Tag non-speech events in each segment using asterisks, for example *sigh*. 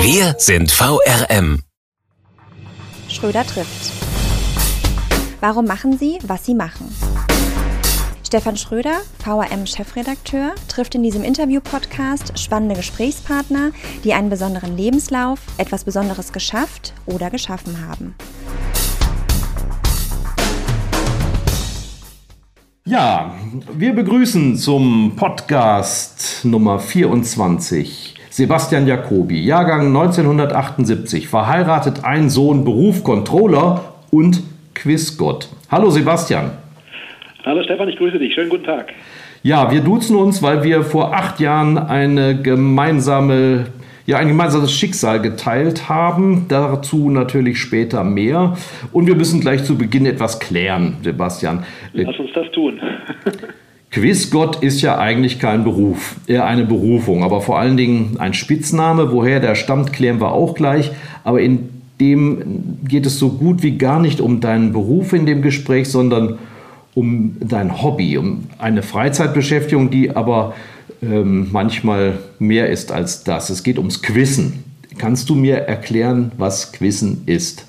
Wir sind VRM. Schröder trifft. Warum machen Sie, was Sie machen? Stefan Schröder, VRM-Chefredakteur, trifft in diesem Interview-Podcast spannende Gesprächspartner, die einen besonderen Lebenslauf, etwas Besonderes geschafft oder geschaffen haben. Ja, wir begrüßen zum Podcast Nummer 24 Sebastian Jacobi, Jahrgang 1978, verheiratet, ein Sohn, Beruf Controller und Quizgott. Hallo Sebastian. Hallo Stefan, ich grüße dich. Schönen guten Tag. Ja, wir duzen uns, weil wir vor acht Jahren eine gemeinsame, ja, ein gemeinsames Schicksal geteilt haben. Dazu natürlich später mehr. Und wir müssen gleich zu Beginn etwas klären, Sebastian. Lass uns das tun. *laughs* Quizgott ist ja eigentlich kein Beruf, eher eine Berufung, aber vor allen Dingen ein Spitzname. Woher der stammt, klären wir auch gleich. Aber in dem geht es so gut wie gar nicht um deinen Beruf in dem Gespräch, sondern um dein Hobby, um eine Freizeitbeschäftigung, die aber ähm, manchmal mehr ist als das. Es geht ums Quizzen. Kannst du mir erklären, was Quizzen ist?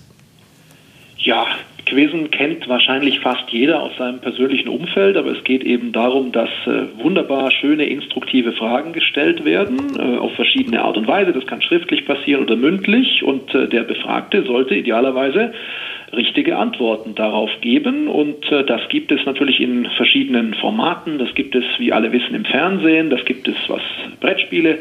Ja, Quizzen kennt wahrscheinlich fast jeder aus seinem persönlichen Umfeld, aber es geht eben darum, dass äh, wunderbar schöne, instruktive Fragen gestellt werden, äh, auf verschiedene Art und Weise. Das kann schriftlich passieren oder mündlich und äh, der Befragte sollte idealerweise richtige Antworten darauf geben. Und äh, das gibt es natürlich in verschiedenen Formaten. Das gibt es, wie alle wissen, im Fernsehen. Das gibt es, was Brettspiele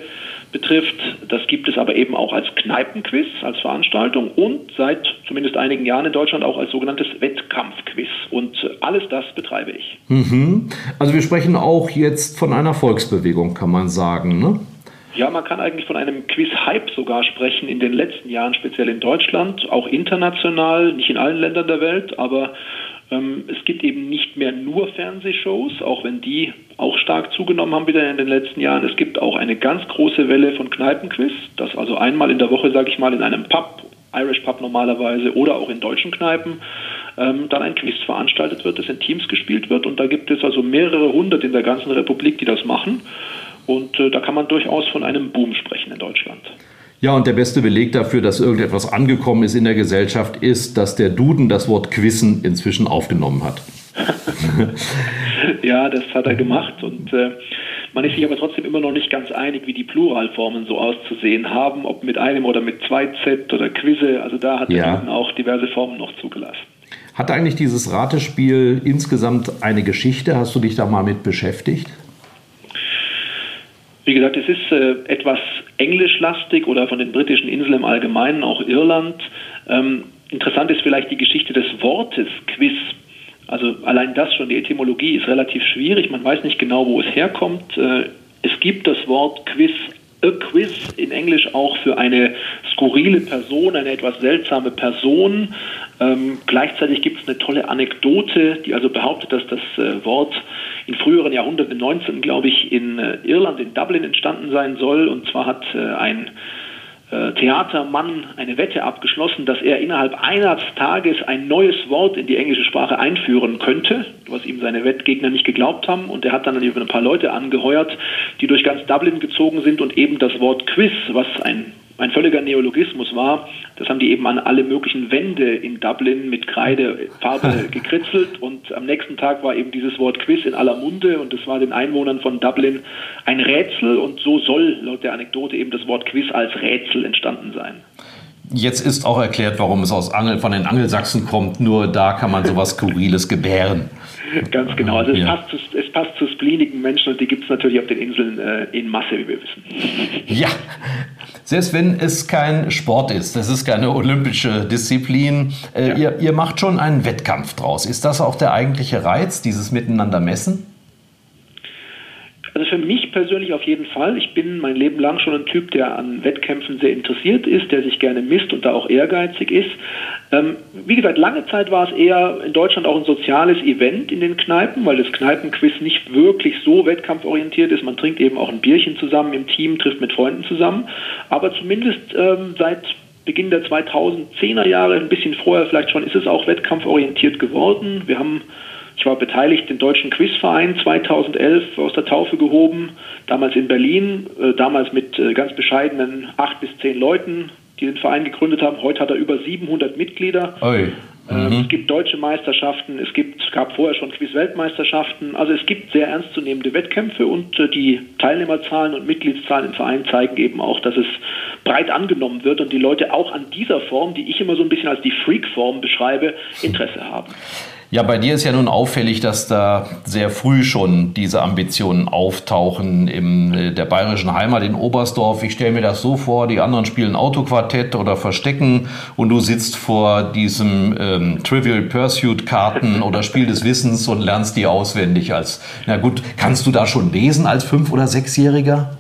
betrifft. Das gibt es aber eben auch als Kneipenquiz, als Veranstaltung und seit zumindest einigen Jahren in Deutschland auch als sogenanntes Wettkampfquiz. Und alles das betreibe ich. Mhm. Also wir sprechen auch jetzt von einer Volksbewegung, kann man sagen, ne? Ja, man kann eigentlich von einem Quiz-Hype sogar sprechen in den letzten Jahren, speziell in Deutschland, auch international, nicht in allen Ländern der Welt, aber es gibt eben nicht mehr nur Fernsehshows, auch wenn die auch stark zugenommen haben wieder in den letzten Jahren. Es gibt auch eine ganz große Welle von Kneipenquiz, das also einmal in der Woche, sage ich mal, in einem Pub, Irish Pub normalerweise oder auch in deutschen Kneipen, ähm, dann ein Quiz veranstaltet wird, das in Teams gespielt wird. Und da gibt es also mehrere hundert in der ganzen Republik, die das machen. Und äh, da kann man durchaus von einem Boom sprechen in Deutschland. Ja, und der beste Beleg dafür, dass irgendetwas angekommen ist in der Gesellschaft, ist, dass der Duden das Wort Quissen inzwischen aufgenommen hat. *laughs* ja, das hat er gemacht und äh, man ist sich aber trotzdem immer noch nicht ganz einig, wie die Pluralformen so auszusehen haben, ob mit einem oder mit zwei Z oder Quizze. Also da hat ja. der Duden auch diverse Formen noch zugelassen. Hat eigentlich dieses Ratespiel insgesamt eine Geschichte? Hast du dich da mal mit beschäftigt? Wie gesagt, es ist äh, etwas englischlastig oder von den britischen Inseln im Allgemeinen, auch Irland. Ähm, interessant ist vielleicht die Geschichte des Wortes Quiz. Also allein das schon, die Etymologie ist relativ schwierig. Man weiß nicht genau, wo es herkommt. Äh, es gibt das Wort Quiz, a Quiz in Englisch auch für eine skurrile Person, eine etwas seltsame Person. Ähm, gleichzeitig gibt es eine tolle Anekdote, die also behauptet, dass das äh, Wort in früheren Jahrhunderten, im 19. glaube ich, in äh, Irland, in Dublin entstanden sein soll. Und zwar hat äh, ein Theatermann eine Wette abgeschlossen, dass er innerhalb eines Tages ein neues Wort in die englische Sprache einführen könnte, was ihm seine Wettgegner nicht geglaubt haben. Und er hat dann über ein paar Leute angeheuert, die durch ganz Dublin gezogen sind und eben das Wort Quiz, was ein ein völliger Neologismus war. Das haben die eben an alle möglichen Wände in Dublin mit Kreidefarbe *laughs* gekritzelt und am nächsten Tag war eben dieses Wort Quiz in aller Munde und es war den Einwohnern von Dublin ein Rätsel und so soll laut der Anekdote eben das Wort Quiz als Rätsel entstanden sein. Jetzt ist auch erklärt, warum es aus Angel, von den Angelsachsen kommt. Nur da kann man sowas Skurriles gebären. Ganz genau. Also es, ja. passt zu, es passt zu spleenigen Menschen und die gibt es natürlich auf den Inseln äh, in Masse, wie wir wissen. Ja, selbst wenn es kein Sport ist, das ist keine olympische Disziplin, äh, ja. ihr, ihr macht schon einen Wettkampf draus. Ist das auch der eigentliche Reiz, dieses Miteinander messen? Also für mich persönlich auf jeden Fall. Ich bin mein Leben lang schon ein Typ, der an Wettkämpfen sehr interessiert ist, der sich gerne misst und da auch ehrgeizig ist. Ähm, wie gesagt, lange Zeit war es eher in Deutschland auch ein soziales Event in den Kneipen, weil das Kneipenquiz nicht wirklich so wettkampforientiert ist. Man trinkt eben auch ein Bierchen zusammen im Team, trifft mit Freunden zusammen. Aber zumindest ähm, seit Beginn der 2010er Jahre, ein bisschen vorher vielleicht schon, ist es auch wettkampforientiert geworden. Wir haben ich war beteiligt, den Deutschen Quizverein 2011 aus der Taufe gehoben, damals in Berlin, äh, damals mit äh, ganz bescheidenen acht bis zehn Leuten, die den Verein gegründet haben. Heute hat er über 700 Mitglieder. Oi. Ähm, mhm. Es gibt deutsche Meisterschaften, es gibt, gab vorher schon Quiz-Weltmeisterschaften. Also es gibt sehr ernstzunehmende Wettkämpfe und äh, die Teilnehmerzahlen und Mitgliedszahlen im Verein zeigen eben auch, dass es breit angenommen wird und die Leute auch an dieser Form, die ich immer so ein bisschen als die Freak-Form beschreibe, Interesse haben. Ja, bei dir ist ja nun auffällig, dass da sehr früh schon diese Ambitionen auftauchen in äh, der bayerischen Heimat in Oberstdorf. Ich stelle mir das so vor, die anderen spielen Autoquartett oder Verstecken und du sitzt vor diesem ähm, Trivial Pursuit Karten *laughs* oder Spiel des Wissens und lernst die auswendig als, na gut, kannst du da schon lesen als Fünf- oder Sechsjähriger?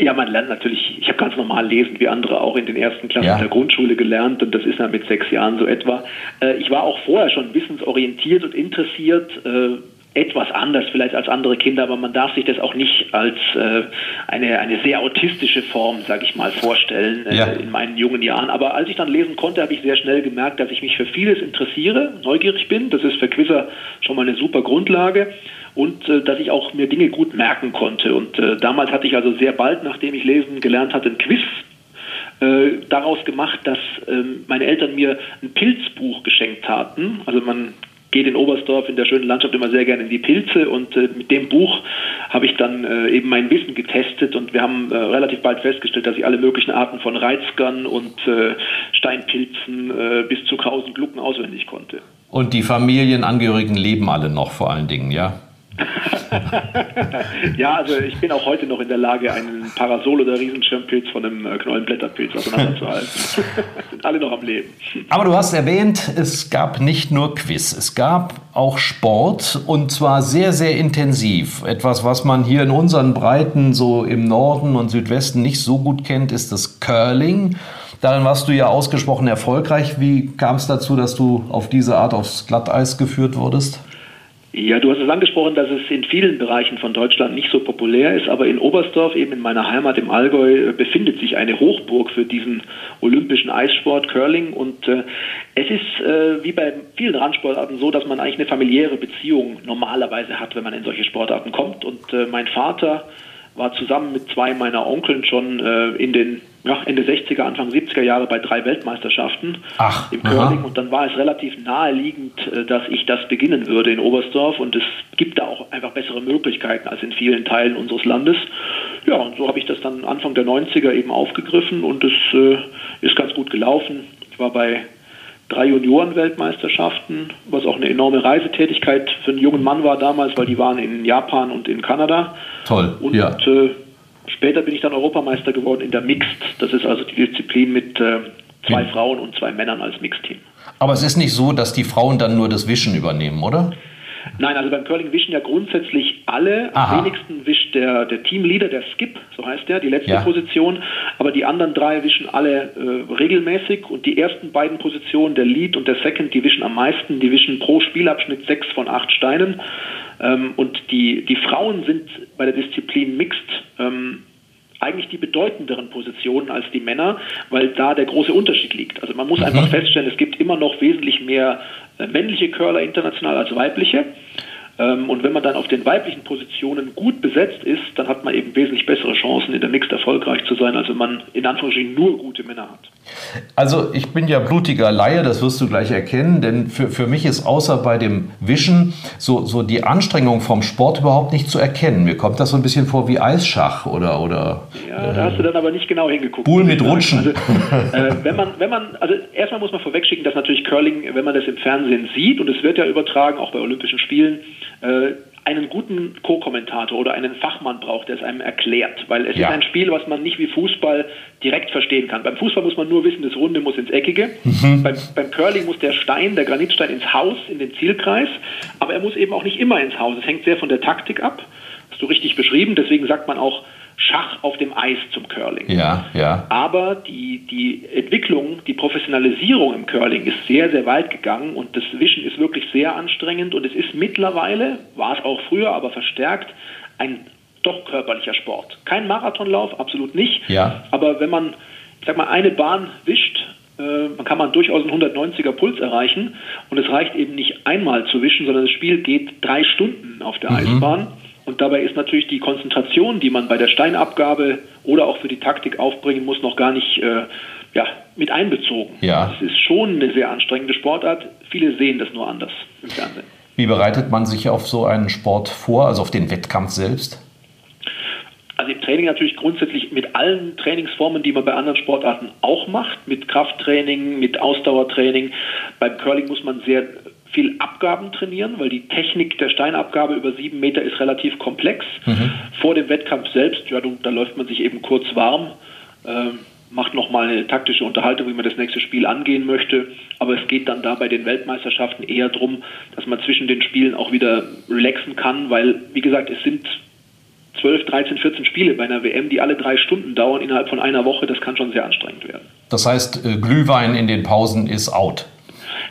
Ja, man lernt natürlich, ich habe ganz normal lesen, wie andere auch in den ersten Klassen ja. der Grundschule gelernt und das ist dann mit sechs Jahren so etwa. Äh, ich war auch vorher schon wissensorientiert und interessiert, äh, etwas anders vielleicht als andere Kinder, aber man darf sich das auch nicht als äh, eine, eine sehr autistische Form, sage ich mal, vorstellen ja. in meinen jungen Jahren. Aber als ich dann lesen konnte, habe ich sehr schnell gemerkt, dass ich mich für vieles interessiere, neugierig bin. Das ist für Quizzer schon mal eine super Grundlage und äh, dass ich auch mir Dinge gut merken konnte. Und äh, damals hatte ich also sehr bald, nachdem ich lesen gelernt hatte, ein Quiz äh, daraus gemacht, dass ähm, meine Eltern mir ein Pilzbuch geschenkt hatten. Also man geht in Oberstdorf in der schönen Landschaft immer sehr gerne in die Pilze und äh, mit dem Buch habe ich dann äh, eben mein Wissen getestet und wir haben äh, relativ bald festgestellt, dass ich alle möglichen Arten von Reizgern und äh, Steinpilzen äh, bis zu Krausen Glucken auswendig konnte. Und die Familienangehörigen leben alle noch vor allen Dingen, ja? *laughs* *laughs* ja, also ich bin auch heute noch in der Lage, einen Parasol- oder Riesenschirmpilz von einem äh, Knollenblätterpilz auseinanderzuhalten. *laughs* Sind alle noch am Leben. Aber du hast erwähnt, es gab nicht nur Quiz, es gab auch Sport und zwar sehr, sehr intensiv. Etwas, was man hier in unseren Breiten so im Norden und Südwesten nicht so gut kennt, ist das Curling. Darin warst du ja ausgesprochen erfolgreich. Wie kam es dazu, dass du auf diese Art aufs Glatteis geführt wurdest? Ja, du hast es angesprochen, dass es in vielen Bereichen von Deutschland nicht so populär ist, aber in Oberstdorf, eben in meiner Heimat im Allgäu, äh, befindet sich eine Hochburg für diesen olympischen Eissport Curling. Und äh, es ist äh, wie bei vielen Randsportarten so, dass man eigentlich eine familiäre Beziehung normalerweise hat, wenn man in solche Sportarten kommt. Und äh, mein Vater war zusammen mit zwei meiner Onkeln schon äh, in den ja, Ende 60er, Anfang 70er Jahre bei drei Weltmeisterschaften Ach, im Curling aha. und dann war es relativ naheliegend, äh, dass ich das beginnen würde in Oberstdorf und es gibt da auch einfach bessere Möglichkeiten als in vielen Teilen unseres Landes. Ja, und so habe ich das dann Anfang der 90er eben aufgegriffen und es äh, ist ganz gut gelaufen. Ich war bei drei Junioren-Weltmeisterschaften, was auch eine enorme Reisetätigkeit für einen jungen Mann war damals, weil die waren in Japan und in Kanada. Toll. Und ja. äh, später bin ich dann Europameister geworden in der Mixed. Das ist also die Disziplin mit äh, zwei hm. Frauen und zwei Männern als Mixteam. Aber es ist nicht so, dass die Frauen dann nur das Wischen übernehmen, oder? Nein, also beim Curling wischen ja grundsätzlich alle. Aha. Am wenigsten wischt der, der Teamleader, der Skip, so heißt der, die letzte ja. Position. Aber die anderen drei wischen alle äh, regelmäßig. Und die ersten beiden Positionen, der Lead und der Second, die wischen am meisten. Die wischen pro Spielabschnitt sechs von acht Steinen. Ähm, und die, die Frauen sind bei der Disziplin Mixed ähm, eigentlich die bedeutenderen Positionen als die Männer, weil da der große Unterschied liegt. Also man muss mhm. einfach feststellen, es gibt immer noch wesentlich mehr äh, männliche Curler international als weibliche. Ähm, und wenn man dann auf den weiblichen Positionen gut besetzt ist, dann hat man eben wesentlich bessere Chancen, in der Mixed erfolgreich zu sein, als wenn man in Anführungsstrichen nur gute Männer hat. Also ich bin ja blutiger Laie, das wirst du gleich erkennen, denn für, für mich ist außer bei dem Wischen so, so die Anstrengung vom Sport überhaupt nicht zu erkennen. Mir kommt das so ein bisschen vor wie Eisschach oder... oder ja, da hast du dann aber nicht genau hingeguckt. Bull mit Rutschen. Also, *laughs* äh, wenn man, wenn man, also erstmal muss man vorwegschicken, dass natürlich Curling, wenn man das im Fernsehen sieht, und es wird ja übertragen, auch bei Olympischen Spielen, äh, einen guten Co-Kommentator oder einen Fachmann braucht, der es einem erklärt. Weil es Ja. ist ein Spiel, was man nicht wie Fußball direkt verstehen kann. Beim Fußball muss man nur wissen, das Runde muss ins Eckige. Beim, beim Curling muss der Stein, der Granitstein ins Haus, in den Zielkreis. Aber er muss eben auch nicht immer ins Haus. Es hängt sehr von der Taktik ab. Hast du richtig beschrieben. Deswegen sagt man auch Schach auf dem Eis zum Curling. Ja, ja. Aber die, die Entwicklung, die Professionalisierung im Curling ist sehr, sehr weit gegangen und das Wischen ist wirklich sehr anstrengend und es ist mittlerweile, war es auch früher, aber verstärkt, ein doch körperlicher Sport. Kein Marathonlauf, absolut nicht. Ja. Aber wenn man, ich sag mal, eine Bahn wischt, äh, dann kann man durchaus einen 190er Puls erreichen und es reicht eben nicht einmal zu wischen, sondern das Spiel geht drei Stunden auf der Eisbahn. Und dabei ist natürlich die Konzentration, die man bei der Steinabgabe oder auch für die Taktik aufbringen muss, noch gar nicht äh, ja, mit einbezogen. Ja. Es ist schon eine sehr anstrengende Sportart. Viele sehen das nur anders im Fernsehen. Wie bereitet man sich auf so einen Sport vor, also auf den Wettkampf selbst? Also im Training natürlich grundsätzlich mit allen Trainingsformen, die man bei anderen Sportarten auch macht, mit Krafttraining, mit Ausdauertraining. Beim Curling muss man sehr viel Abgaben trainieren, weil die Technik der Steinabgabe über sieben Meter ist relativ komplex. Vor dem Wettkampf selbst, ja, da läuft man sich eben kurz warm, ähm, macht nochmal eine taktische Unterhaltung, wie man das nächste Spiel angehen möchte. Aber es geht dann da bei den Weltmeisterschaften eher darum, dass man zwischen den Spielen auch wieder relaxen kann, weil, wie gesagt, es sind 12, 13, 14 Spiele bei einer WM, die alle drei Stunden dauern innerhalb von einer Woche, das kann schon sehr anstrengend werden. Das heißt, äh, Glühwein in den Pausen ist out.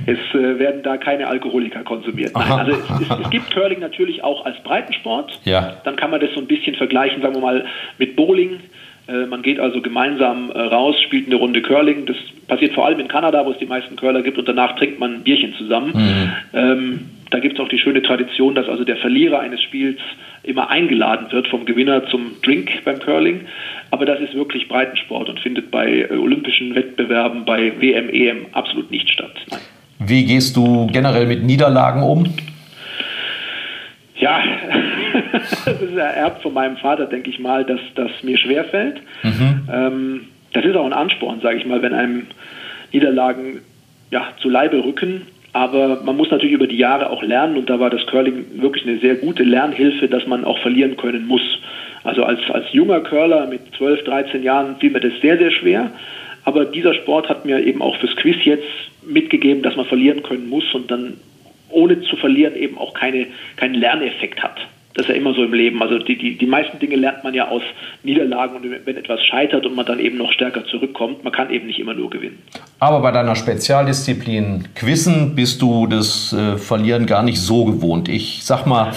Es äh, werden da keine Alkoholiker konsumiert. Nein, also es, es, es gibt Curling natürlich auch als Breitensport. Ja. Dann kann man das so ein bisschen vergleichen, sagen wir mal, mit Bowling. Äh, Man geht also gemeinsam äh, raus, spielt eine Runde Curling. Das passiert vor allem in Kanada, wo es die meisten Curler gibt, und danach trinkt man ein Bierchen zusammen. Ähm, da gibt es auch die schöne Tradition, dass also der Verlierer eines Spiels immer eingeladen wird vom Gewinner zum Drink beim Curling. Aber das ist wirklich Breitensport und findet bei äh, olympischen Wettbewerben, bei WM, EM absolut nicht statt. Nein. Wie gehst du generell mit Niederlagen um? Ja, *laughs* das ist ererbt von meinem Vater, denke ich mal, dass das mir schwerfällt. Ähm, das ist auch ein Ansporn, sage ich mal, wenn einem Niederlagen ja, zu Leibe rücken. Aber man muss natürlich über die Jahre auch lernen und da war das Curling wirklich eine sehr gute Lernhilfe, dass man auch verlieren können muss. Also als, als junger Curler mit 12, 13 Jahren fiel mir das sehr, sehr schwer. Aber dieser Sport hat mir eben auch fürs Quiz jetzt mitgegeben, dass man verlieren können muss und dann ohne zu verlieren eben auch keine, keinen Lerneffekt hat. Das ist ja immer so im Leben. Also die, die, die meisten Dinge lernt man ja aus Niederlagen und wenn etwas scheitert und man dann eben noch stärker zurückkommt, man kann eben nicht immer nur gewinnen. Aber bei deiner Spezialdisziplin Quizzen bist du das äh, Verlieren gar nicht so gewohnt. Ich sag mal,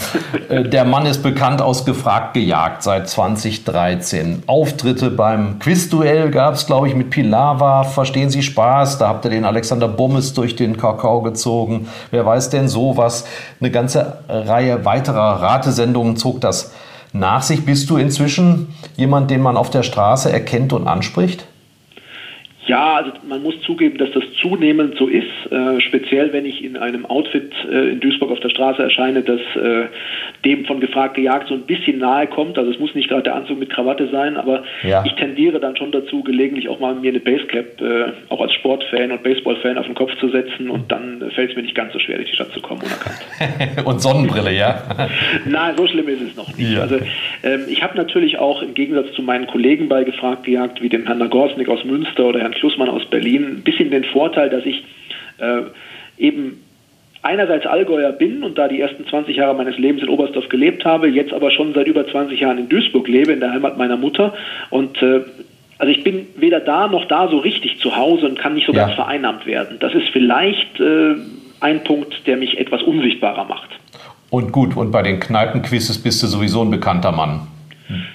äh, der Mann ist bekannt aus Gefragt gejagt seit 2013. Auftritte beim Quizduell gab es, glaube ich, mit Pilava. Verstehen Sie Spaß? Da habt ihr den Alexander Bommes durch den Kakao gezogen. Wer weiß denn sowas? Eine ganze Reihe weiterer Ratesendungen zog das nach sich. Bist du inzwischen jemand, den man auf der Straße erkennt und anspricht? Ja, also man muss zugeben, dass das zunehmend so ist, äh, speziell wenn ich in einem Outfit äh, in Duisburg auf der Straße erscheine, das äh, dem von gefragt gejagt so ein bisschen nahe kommt. Also es muss nicht gerade der Anzug mit Krawatte sein, aber Ja. ich tendiere dann schon dazu, gelegentlich auch mal mir eine Basecap, äh, auch als Sportfan und Baseballfan auf den Kopf zu setzen und dann fällt es mir nicht ganz so schwer, durch die Stadt zu kommen unerkannt. *laughs* und Sonnenbrille, ja? *laughs* Nein, so schlimm ist es noch nicht. Ja. Also ähm, ich habe natürlich auch im Gegensatz zu meinen Kollegen bei Gefragt gejagt, wie dem Herrn Nagorsnik aus Münster oder Herrn Klussmann aus Berlin, ein bisschen den Vorteil, dass ich äh, eben einerseits Allgäuer bin und da die ersten 20 Jahre meines Lebens in Oberstdorf gelebt habe, jetzt aber schon seit über 20 Jahren in Duisburg lebe, in der Heimat meiner Mutter. Und äh, also ich bin weder da noch da so richtig zu Hause und kann nicht so Ja. ganz vereinnahmt werden. Das ist vielleicht äh, ein Punkt, der mich etwas unsichtbarer macht. Und gut, und bei den Kneipenquizzes bist du sowieso ein bekannter Mann.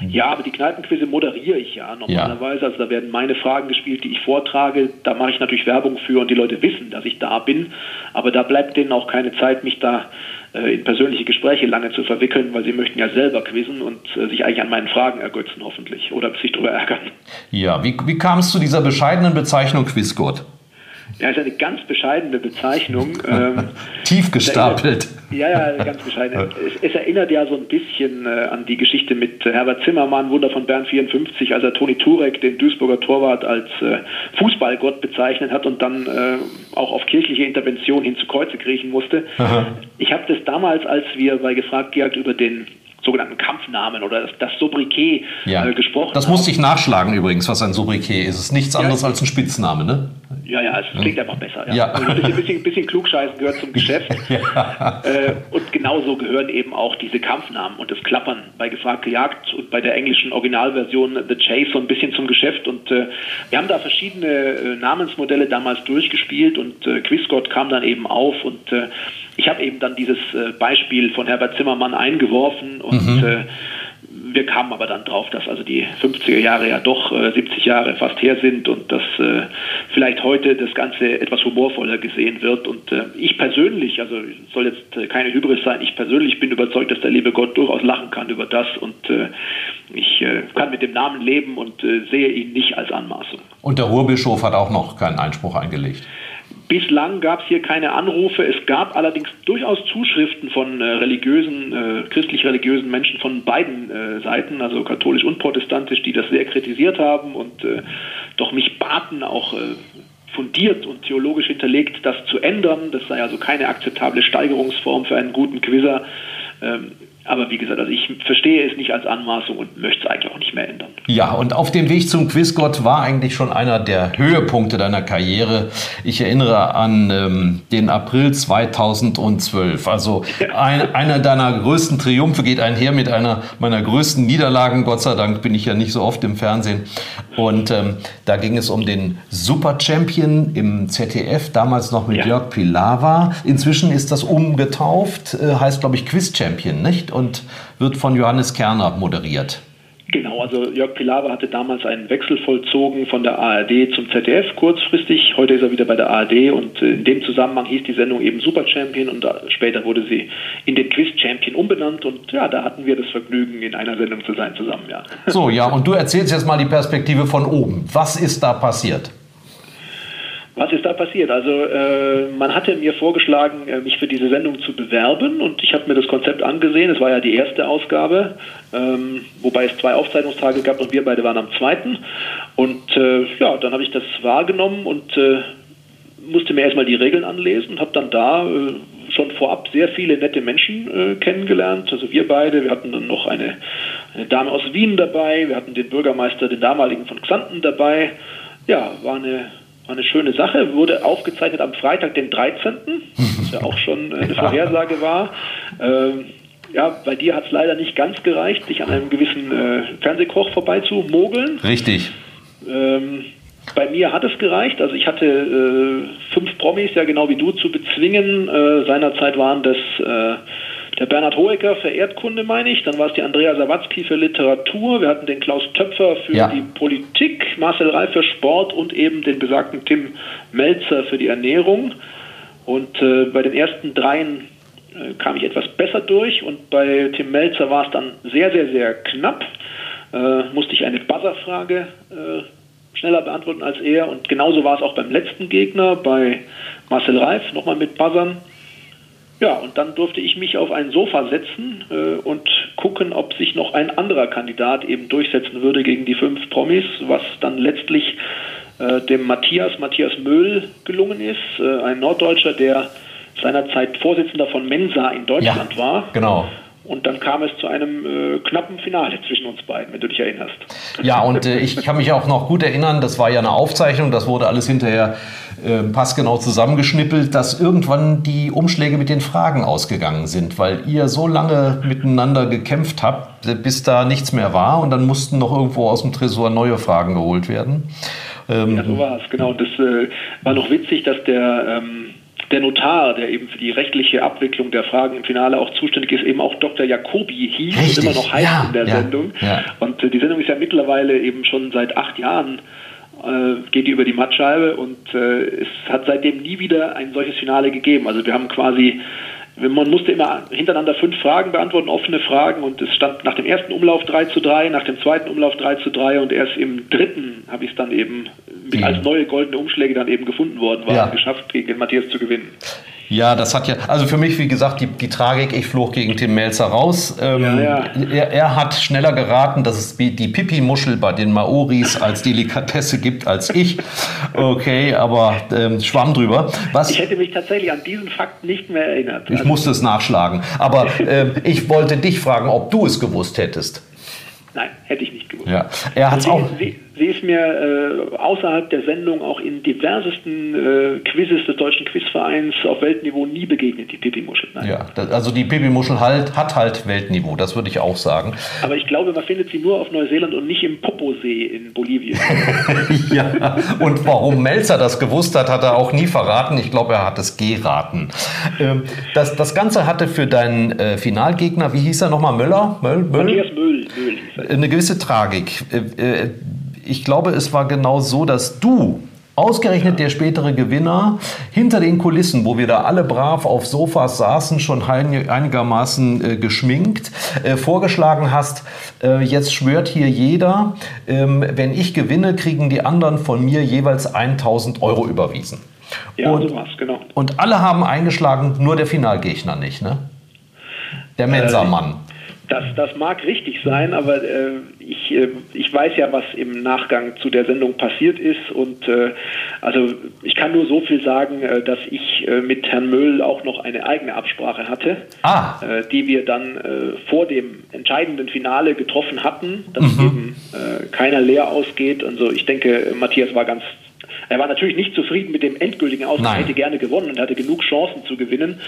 Ja, aber die Kneipenquizze moderiere ich ja normalerweise. Also da werden meine Fragen gespielt, die ich vortrage. Da mache ich natürlich Werbung für und die Leute wissen, dass ich da bin. Aber da bleibt denen auch keine Zeit, mich da äh, in persönliche Gespräche lange zu verwickeln, weil sie möchten ja selber quizzen und äh, sich eigentlich an meinen Fragen ergötzen, hoffentlich. Oder sich darüber ärgern. Ja, wie, wie kam es zu dieser bescheidenen Bezeichnung Quizgott? Ja, ist eine ganz bescheidene Bezeichnung. *laughs* Ähm, Tief gestapelt. ja, ja, ganz bescheiden. Es, es, erinnert ja so ein bisschen äh, an die Geschichte mit äh, Herbert Zimmermann, Wunder von Bern 54, als er Toni Turek, den Duisburger Torwart, als äh, Fußballgott bezeichnet hat und dann äh, auch auf kirchliche Intervention hin zu Kreuze kriechen musste. Aha. Ich habe das damals, als wir bei Gefragt Gejagt über den sogenannten Kampfnamen oder das, das Sobriquet ja. äh, gesprochen Das musste ich nachschlagen übrigens, was ein Sobriquet ist. Es ist nichts anderes ja. als ein Spitzname, ne? Ja, ja, es klingt einfach besser. Ja. ja. Also ein bisschen, bisschen, Klugscheißen gehört zum Geschäft. *laughs* ja. äh, und genauso gehören eben auch diese Kampfnamen und das Klappern bei Gefragt gejagt und bei der englischen Originalversion The Chase so ein bisschen zum Geschäft. Und äh, wir haben da verschiedene äh, Namensmodelle damals durchgespielt und äh, Quizgott kam dann eben auf und äh, ich habe eben dann dieses äh, Beispiel von Herbert Zimmermann eingeworfen und mhm. Wir kamen aber dann drauf, dass also die 50er Jahre ja doch äh, 70 Jahre fast her sind und dass äh, vielleicht heute das Ganze etwas humorvoller gesehen wird. Und äh, ich persönlich, also soll jetzt äh, keine Hybris sein, ich persönlich bin überzeugt, dass der liebe Gott durchaus lachen kann über das und äh, ich äh, kann mit dem Namen leben und sehe ihn nicht als Anmaßung. Und der Ruhrbischof hat auch noch keinen Einspruch eingelegt. Bislang gab es hier keine Anrufe. Es gab allerdings durchaus Zuschriften von äh, religiösen, äh, christlich-religiösen Menschen von beiden äh, Seiten, also katholisch und protestantisch, die das sehr kritisiert haben und äh, doch mich baten, auch äh, fundiert und theologisch hinterlegt, das zu ändern. Das sei also keine akzeptable Steigerungsform für einen guten Quizzer. Ähm, aber wie gesagt, also ich verstehe es nicht als Anmaßung und möchte es eigentlich auch nicht mehr ändern. Ja, und auf dem Weg zum Quizgott war eigentlich schon einer der Höhepunkte deiner Karriere. Ich erinnere an ähm, den April 2012. Also ein, einer deiner größten Triumphe geht einher mit einer meiner größten Niederlagen. Gott sei Dank bin ich ja nicht so oft im Fernsehen. Und ähm, da ging es um den Super Champion im ZDF, damals noch mit ja. Jörg Pilawa. Inzwischen ist das umgetauft, äh, heißt glaube ich Quiz Champion, nicht? Und wird von Johannes Kerner moderiert. Genau, also Jörg Pilawa hatte damals einen Wechsel vollzogen von der ARD zum ZDF kurzfristig. Heute ist er wieder bei der ARD und äh, in dem Zusammenhang hieß die Sendung eben Super Champion und später wurde sie in den Quiz Champion umbenannt und ja, da hatten wir das Vergnügen, in einer Sendung zu sein zusammen, ja. So, ja, *laughs* und du erzählst jetzt mal die Perspektive von oben. Was ist da passiert? Was ist da passiert? Also äh, man hatte mir vorgeschlagen, äh, mich für diese Sendung zu bewerben und ich habe mir das Konzept angesehen. Es war ja die erste Ausgabe, ähm, wobei es zwei Aufzeichnungstage gab und wir beide waren am zweiten. Und äh, ja, dann habe ich das wahrgenommen und äh, musste mir erstmal die Regeln anlesen und habe dann da äh, schon vorab sehr viele nette Menschen äh, kennengelernt. Also wir beide, wir hatten dann noch eine, eine Dame aus Wien dabei, wir hatten den Bürgermeister, den damaligen von Xanten dabei. Ja, war eine war eine schöne Sache, wurde aufgezeichnet am Freitag, den 13., was ja auch schon eine Vorhersage war. Ähm, ja, bei dir hat es leider nicht ganz gereicht, dich an einem gewissen äh, Fernsehkoch vorbeizumogeln. Richtig. Ähm, bei mir hat es gereicht. Also ich hatte äh, fünf Promis, ja genau wie du, zu bezwingen. Äh, seinerzeit waren das äh, der Bernhard Hoeker für Erdkunde, meine ich. Dann war es die Andrea Sawatzki für Literatur. Wir hatten den Klaus Töpfer für ja. die Politik, Marcel Reif für Sport und eben den besagten Tim Melzer für die Ernährung. Und äh, bei den ersten dreien äh, kam ich etwas besser durch und bei Tim Melzer war es dann sehr, sehr, sehr knapp. Äh, musste ich eine Buzzerfrage äh, schneller beantworten als er. Und genauso war es auch beim letzten Gegner, bei Marcel Reif, nochmal mit Buzzern. Ja, und dann durfte ich mich auf ein Sofa setzen äh, und gucken, ob sich noch ein anderer Kandidat eben durchsetzen würde gegen die fünf Promis, was dann letztlich äh, dem Matthias, Matthias Möhl gelungen ist, äh, ein Norddeutscher, der seinerzeit Vorsitzender von Mensa in Deutschland ja, war. Genau. Und dann kam es zu einem äh, knappen Finale zwischen uns beiden, wenn du dich erinnerst. Ja, und äh, ich kann mich auch noch gut erinnern, das war ja eine Aufzeichnung, das wurde alles hinterher äh, passgenau zusammengeschnippelt, dass irgendwann die Umschläge mit den Fragen ausgegangen sind, weil ihr so lange miteinander gekämpft habt, bis da nichts mehr war und dann mussten noch irgendwo aus dem Tresor neue Fragen geholt werden. Ähm, ja, so war es, genau. Und das äh, war noch witzig, dass der... Ähm, der Notar, der eben für die rechtliche Abwicklung der Fragen im Finale auch zuständig ist, eben auch Dr. Jacobi hieß Richtig. und immer noch heißt ja, in der ja, Sendung. Ja. Und äh, die Sendung ist ja mittlerweile eben schon seit acht Jahren äh, geht die über die Mattscheibe und äh, es hat seitdem nie wieder ein solches Finale gegeben. Also wir haben quasi man musste immer hintereinander fünf Fragen beantworten, offene Fragen und es stand nach dem ersten Umlauf 3 zu 3, nach dem zweiten Umlauf 3 zu 3 und erst im dritten habe ich es dann eben mit, als neue goldene Umschläge dann eben gefunden worden war, ja. geschafft, gegen Matthias zu gewinnen. Ja, das hat ja, also für mich, wie gesagt, die, die Tragik, ich flog gegen Tim Melzer raus. Ähm, ja, ja. Er, er, hat schneller geraten, dass es die Pipi-Muschel bei den Maoris als Delikatesse gibt als ich. Okay, aber ähm, schwamm drüber. Was, ich hätte mich tatsächlich an diesen Fakt nicht mehr erinnert. Ich also, musste es nachschlagen. Aber äh, ich wollte dich fragen, ob du es gewusst hättest. Nein, hätte ich nicht gewusst. Ja. Er hat auch. Sie, ist mir äh, außerhalb der Sendung auch in diversesten äh, Quizzes des Deutschen Quizvereins auf Weltniveau nie begegnet, die Pipi-Muschel. Ja, also die Pipi-Muschel halt, hat halt Weltniveau, das würde ich auch sagen. Aber ich glaube, man findet sie nur auf Neuseeland und nicht im Poposee in Bolivien. *laughs* ja, und warum Melzer das gewusst hat, hat er auch nie verraten. Ich glaube, er hat es geraten. Ähm, das, das Ganze hatte für deinen äh, Finalgegner, wie hieß er nochmal, Möller? Möll? Möll? Matthias Möll. Möll eine gewisse Tragik. Äh, äh, ich glaube, es war genau so, dass du Ausgerechnet der spätere Gewinner hinter den Kulissen, wo wir da alle brav auf Sofas saßen, schon einigermaßen äh, geschminkt, äh, vorgeschlagen hast, äh, jetzt schwört hier jeder, ähm, wenn ich gewinne, kriegen die anderen von mir jeweils 1000 Euro überwiesen. Ja, und, so war's, genau. Und alle haben eingeschlagen, nur der Finalgegner nicht, ne? Der Mensa-Mann. Äh, das, das mag richtig sein, aber äh, ich, äh, ich weiß ja, was im Nachgang zu der Sendung passiert ist. Und äh, also ich kann nur so viel sagen, äh, dass ich äh, mit Herrn Möll auch noch eine eigene Absprache hatte, ah. Äh, die wir dann vor dem entscheidenden Finale getroffen hatten, dass mhm. eben keiner leer ausgeht. Also ich denke, Matthias war ganz er war natürlich nicht zufrieden mit dem endgültigen Ausgang, er hätte gerne gewonnen und hatte genug Chancen zu gewinnen.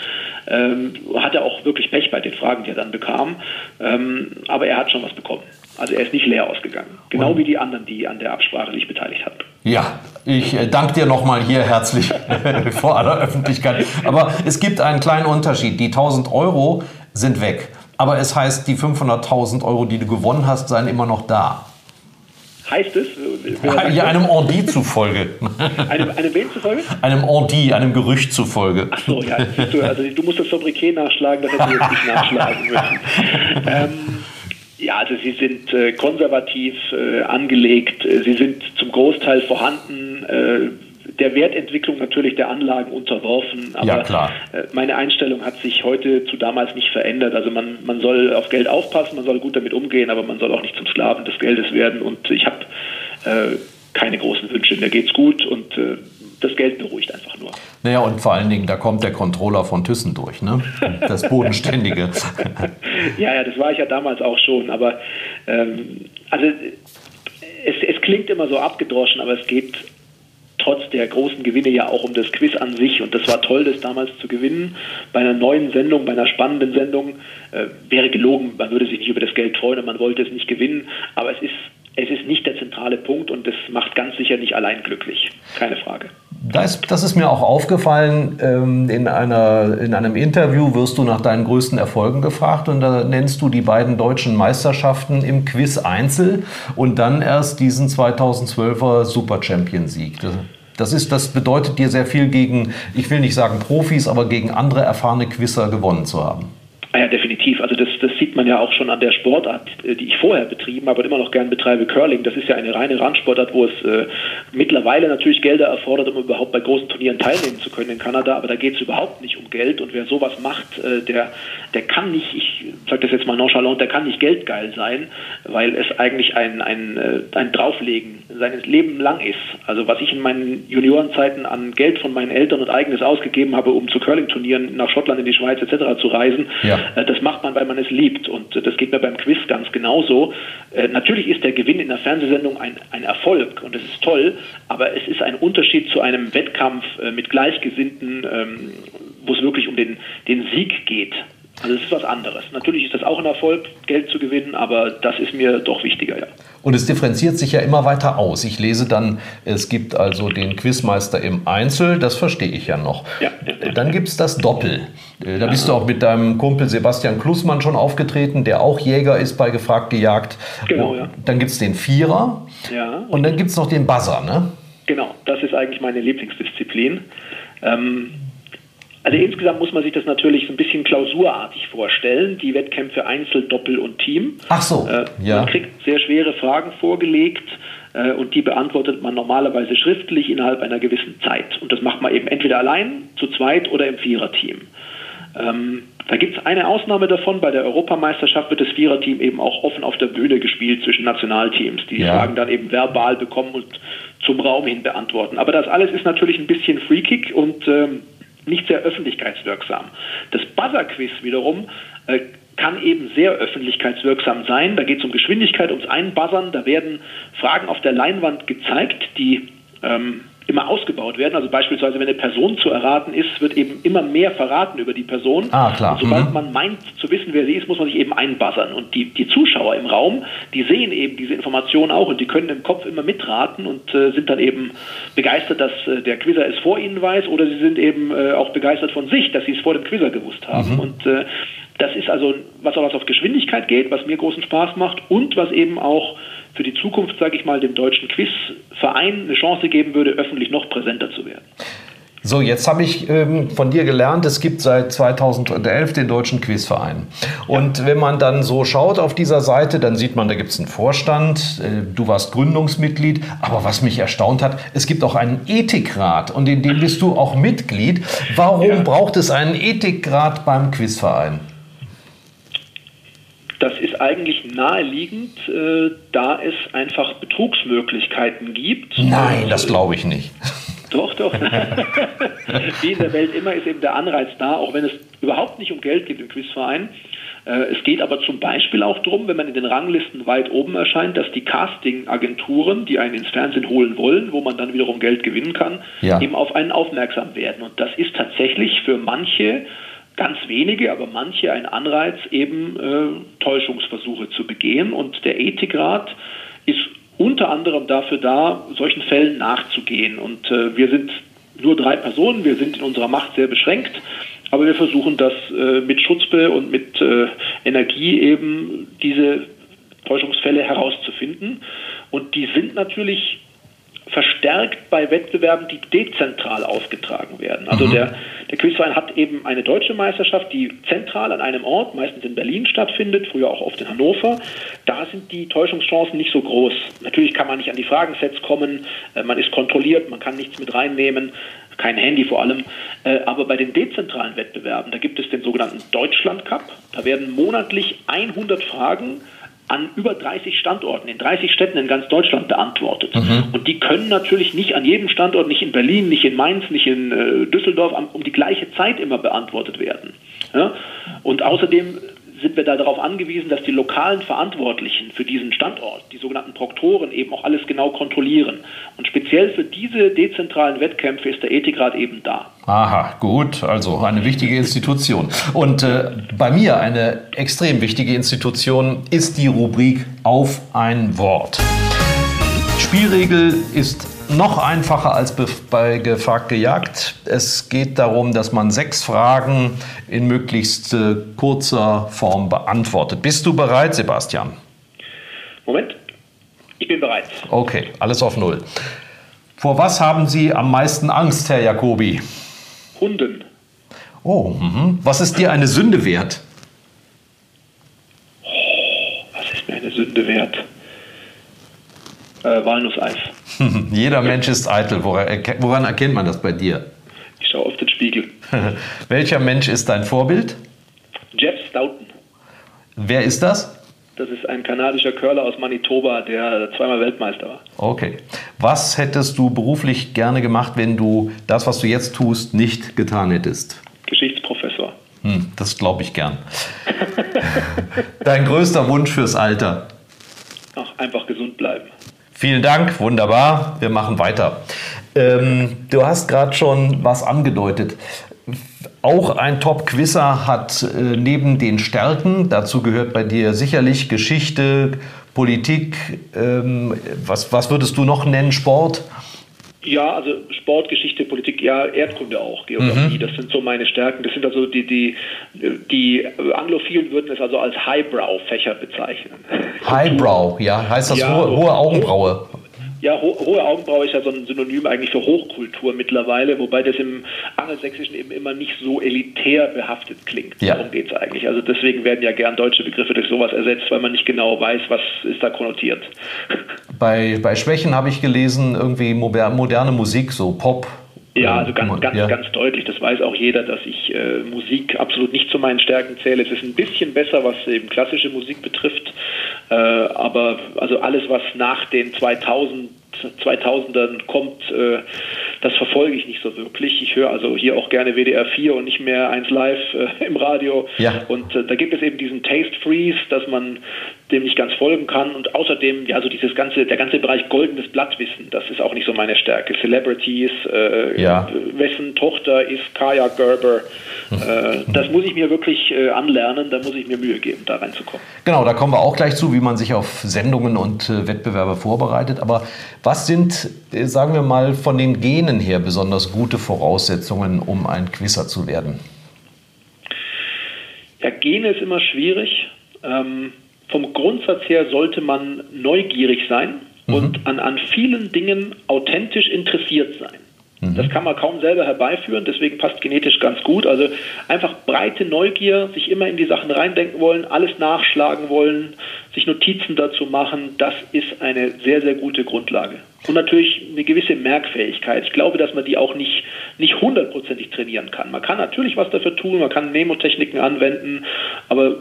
Ähm, hatte auch wirklich Pech bei den Fragen, die er dann bekam. Ähm, aber er hat schon was bekommen. Also er ist nicht leer ausgegangen. Genau und wie die anderen, die an der Absprache sich beteiligt hatten. Ja, ich äh, danke dir nochmal hier herzlich *laughs* vor aller Öffentlichkeit. Aber es gibt einen kleinen Unterschied. Die 1000 Euro sind weg. Aber es heißt, die 500.000 Euro, die du gewonnen hast, seien immer noch da. Heißt es? Ja, einem Ordi zufolge. *laughs* einem, einem wen zufolge? Einem Ordi, einem Gerücht zufolge. Ach so, ja. Du, also du musst das Sobriquet nachschlagen, das hätte ich jetzt nicht nachschlagen müssen. *laughs* Ähm, ja, also sie sind äh, konservativ äh, angelegt, sie sind zum Großteil vorhanden. Der Wertentwicklung natürlich der Anlagen unterworfen. Aber ja, klar. Äh, meine Einstellung hat sich heute zu damals nicht verändert. Also man, man soll auf Geld aufpassen, man soll gut damit umgehen, aber man soll auch nicht zum Sklaven des Geldes werden. Und ich habe äh, keine großen Wünsche. Mir geht's gut und äh, das Geld beruhigt einfach nur. Naja, und vor allen Dingen, da kommt der Controller von Thyssen durch, ne? Das Bodenständige. *laughs* ja, ja, das war ich ja damals auch schon. Aber ähm, also es, es klingt immer so abgedroschen, aber es geht trotz der großen Gewinne ja auch um das Quiz an sich. Und das war toll, das damals zu gewinnen. Bei einer neuen Sendung, bei einer spannenden Sendung äh, wäre gelogen, man würde sich nicht über das Geld freuen und man wollte es nicht gewinnen. Aber es ist, es ist nicht der zentrale Punkt und das macht ganz sicher nicht allein glücklich. Keine Frage. Das, das ist mir auch aufgefallen. Ähm, in, einer, in einem Interview wirst du nach deinen größten Erfolgen gefragt und da nennst du die beiden deutschen Meisterschaften im Quiz Einzel und dann erst diesen 2012er Super Champion Sieg. Das, ist, das bedeutet dir sehr viel gegen, ich will nicht sagen Profis, aber gegen andere erfahrene Quizzer gewonnen zu haben. Ah ja, definitiv. Also das, das sieht man ja auch schon an der Sportart, äh, die ich vorher betrieben habe und immer noch gern betreibe, Curling. Das ist ja eine reine Randsportart, wo es äh, mittlerweile natürlich Gelder erfordert, um überhaupt bei großen Turnieren teilnehmen zu können in Kanada. Aber da geht es überhaupt nicht um Geld. Und wer sowas macht, äh, der, der kann nicht, ich sage das jetzt mal nonchalant, der kann nicht geldgeil sein, weil es eigentlich ein, ein, äh, ein Drauflegen seines Leben lang ist. Also was ich in meinen Juniorenzeiten an Geld von meinen Eltern und eigenes ausgegeben habe, um zu Curling-Turnieren nach Schottland, in die Schweiz etc. zu reisen, ja äh, das macht man, weil man es liebt. Und äh, das geht mir beim Quiz ganz genauso. Äh, natürlich ist der Gewinn in der Fernsehsendung ein, ein Erfolg und das ist toll, aber es ist ein Unterschied zu einem Wettkampf mit Gleichgesinnten, ähm, wo es wirklich um den, den Sieg geht. Also es ist was anderes. Natürlich ist das auch ein Erfolg, Geld zu gewinnen, aber das ist mir doch wichtiger, ja. Und es differenziert sich ja immer weiter aus. Ich lese dann, es gibt also den Quizmeister im Einzel, das verstehe ich ja noch. Ja, ja, dann gibt es das Doppel. Äh, da bist du auch mit deinem Kumpel Sebastian Klussmann schon aufgetreten, der auch Jäger ist bei Gefragt gejagt. Genau, ja. Dann gibt es den Vierer. Ja. Und dann gibt es noch den Buzzer, ne? Genau, das ist eigentlich meine Lieblingsdisziplin. Ähm, Also insgesamt muss man sich das natürlich so ein bisschen klausurartig vorstellen. Die Wettkämpfe Einzel, Doppel und Team. Ach so, äh, ja. Man kriegt sehr schwere Fragen vorgelegt äh, und die beantwortet man normalerweise schriftlich innerhalb einer gewissen Zeit. Und das macht man eben entweder allein, zu zweit oder im Viererteam. Ähm, da gibt es eine Ausnahme davon. Bei der Europameisterschaft wird das Viererteam eben auch offen auf der Bühne gespielt zwischen Nationalteams, die ja. Fragen dann eben verbal bekommen und zum Raum hin beantworten. Aber das alles ist natürlich ein bisschen freakig und ähm, nicht sehr öffentlichkeitswirksam. Das Buzzer-Quiz wiederum äh, kann eben sehr öffentlichkeitswirksam sein. Da geht es um Geschwindigkeit, ums Einbuzzern. Da werden Fragen auf der Leinwand gezeigt, die ähm, immer ausgebaut werden. Also beispielsweise, wenn eine Person zu erraten ist, wird eben immer mehr verraten über die Person. Ah, klar. Und sobald mhm. man meint zu wissen, wer sie ist, muss man sich eben einbuzzern. Und die, die Zuschauer im Raum, die sehen eben diese Informationen auch und die können im Kopf immer mitraten und äh, sind dann eben begeistert, dass äh, der Quizzer es vor ihnen weiß oder sie sind eben äh, auch begeistert von sich, dass sie es vor dem Quizzer gewusst haben. Mhm. Und äh, das ist also was auch was auf Geschwindigkeit geht, was mir großen Spaß macht und was eben auch für die Zukunft, sage ich mal, dem deutschen Quizverein eine Chance geben würde, öffentlich noch präsenter zu werden. So, jetzt habe ich ähm, von dir gelernt, es gibt seit 2011 den Deutschen Quizverein. Und ja. wenn man dann so schaut auf dieser Seite, dann sieht man, da gibt es einen Vorstand, äh, du warst Gründungsmitglied, aber was mich erstaunt hat, es gibt auch einen Ethikrat und in dem bist du auch Mitglied. Warum ja. braucht es einen Ethikrat beim Quizverein? Das ist eigentlich naheliegend, äh, da es einfach Betrugsmöglichkeiten gibt. Nein, das glaube ich nicht. *laughs* Doch, doch. Wie in der Welt immer ist eben der Anreiz da, auch wenn es überhaupt nicht um Geld geht im Quizverein. Äh, es geht aber zum Beispiel auch darum, wenn man in den Ranglisten weit oben erscheint, dass die Casting-Agenturen, die einen ins Fernsehen holen wollen, wo man dann wiederum Geld gewinnen kann, ja. eben auf einen aufmerksam werden. Und das ist tatsächlich für manche ganz wenige, aber manche ein Anreiz, eben äh, Täuschungsversuche zu begehen. Und der Ethikrat ist unter anderem dafür da, solchen Fällen nachzugehen. Und äh, wir sind nur drei Personen, wir sind in unserer Macht sehr beschränkt, aber wir versuchen das äh, mit Schutzbe und mit äh, Energie eben diese Täuschungsfälle herauszufinden. Und die sind natürlich verstärkt bei Wettbewerben, die dezentral ausgetragen werden. Also mhm. der, der Quizverein hat eben eine deutsche Meisterschaft, die zentral an einem Ort, meistens in Berlin stattfindet, früher auch oft in Hannover. Da sind die Täuschungschancen nicht so groß. Natürlich kann man nicht an die Fragensets kommen, äh, man ist kontrolliert, man kann nichts mit reinnehmen, kein Handy vor allem. Äh, aber bei den dezentralen Wettbewerben, da gibt es den sogenannten Deutschland Cup. Da werden monatlich 100 Fragen an über 30 Standorten in 30 Städten in ganz Deutschland beantwortet. Mhm. Und die können natürlich nicht an jedem Standort, nicht in Berlin, nicht in Mainz, nicht in äh, Düsseldorf um die gleiche Zeit immer beantwortet werden. Ja? Und außerdem sind wir da darauf angewiesen, dass die lokalen Verantwortlichen für diesen Standort, die sogenannten Proktoren, eben auch alles genau kontrollieren. Und speziell für diese dezentralen Wettkämpfe ist der Ethikrat eben da. Aha, gut, also eine wichtige Institution. Und äh, bei mir eine extrem wichtige Institution ist die Rubrik Auf ein Wort. Spielregel ist noch einfacher als bei Gefragt gejagt. Es geht darum, dass man sechs Fragen in möglichst äh, kurzer Form beantwortet. Bist du bereit, Sebastian? Moment, ich bin bereit. Okay, alles auf Null. Vor was haben Sie am meisten Angst, Herr Jacobi? Hunden. Oh, mh. was ist dir eine Sünde wert? Oh, was ist mir eine Sünde wert? Äh, Walnusseis. *laughs* Jeder Mensch ist eitel. Woran erkennt man das bei dir? Ich schaue auf den Spiegel. *laughs* Welcher Mensch ist dein Vorbild? Jeff Stoughton. Wer ist das? Das ist ein kanadischer Curler aus Manitoba, der zweimal Weltmeister war. Okay. Was hättest du beruflich gerne gemacht, wenn du das, was du jetzt tust, nicht getan hättest? Geschichtsprofessor. Hm, das glaube ich gern. *laughs* Dein größter Wunsch fürs Alter? Ach, einfach gesund bleiben. Vielen Dank, wunderbar. Wir machen weiter. Ähm, du hast gerade schon was angedeutet. Auch ein Top-Quizzer hat äh, neben den Stärken, dazu gehört bei dir sicherlich Geschichte, Politik, ähm, was, was würdest du noch nennen, Sport? Ja, also Sport, Geschichte, Politik, ja, Erdkunde auch, Geografie, mhm. das sind so meine Stärken. Das sind also die, die, die Anglophilen würden es also als Highbrow-Fächer bezeichnen. Highbrow, ja, heißt das ja, hohe, hohe Augenbraue? Ja, ho hohe Augenbraue ist ja so ein Synonym eigentlich für Hochkultur mittlerweile, wobei das im Angelsächsischen eben immer nicht so elitär behaftet klingt. Ja. Darum geht es eigentlich. Also deswegen werden ja gern deutsche Begriffe durch sowas ersetzt, weil man nicht genau weiß, was ist da konnotiert. Bei, bei Schwächen habe ich gelesen, irgendwie moderne Musik, so Pop, ja, also ganz, ganz, ja. ganz deutlich. Das weiß auch jeder, dass ich äh, Musik absolut nicht zu meinen Stärken zähle. Es ist ein bisschen besser, was eben klassische Musik betrifft. Äh, aber also alles, was nach den 2000 2000ern kommt, äh, das verfolge ich nicht so wirklich. Ich höre also hier auch gerne WDR 4 und nicht mehr 1 Live äh, *laughs* im Radio. Ja. Und äh, da gibt es eben diesen Taste Freeze, dass man dem nicht ganz folgen kann. Und außerdem, ja, so dieses ganze, der ganze Bereich goldenes Blattwissen, das ist auch nicht so meine Stärke. Celebrities, äh, ja. wessen Tochter ist Kaya Gerber, äh, *laughs* das muss ich mir wirklich äh, anlernen, da muss ich mir Mühe geben, da reinzukommen. Genau, da kommen wir auch gleich zu, wie man sich auf Sendungen und Wettbewerbe vorbereitet. Aber was sind, äh, sagen wir mal, von den Genen her besonders gute Voraussetzungen, um ein Quizzer zu werden? Ja, Gene ist immer schwierig. Ähm, vom Grundsatz her sollte man neugierig sein mhm. und an, an vielen Dingen authentisch interessiert sein. Mhm. Das kann man kaum selber herbeiführen, deswegen passt genetisch ganz gut. Also einfach breite Neugier, sich immer in die Sachen reindenken wollen, alles nachschlagen wollen, sich Notizen dazu machen, das ist eine sehr, sehr gute Grundlage. Und natürlich eine gewisse Merkfähigkeit. Ich glaube, dass man die auch nicht, nicht hundertprozentig trainieren kann. Man kann natürlich was dafür tun, man kann Memotechniken anwenden, aber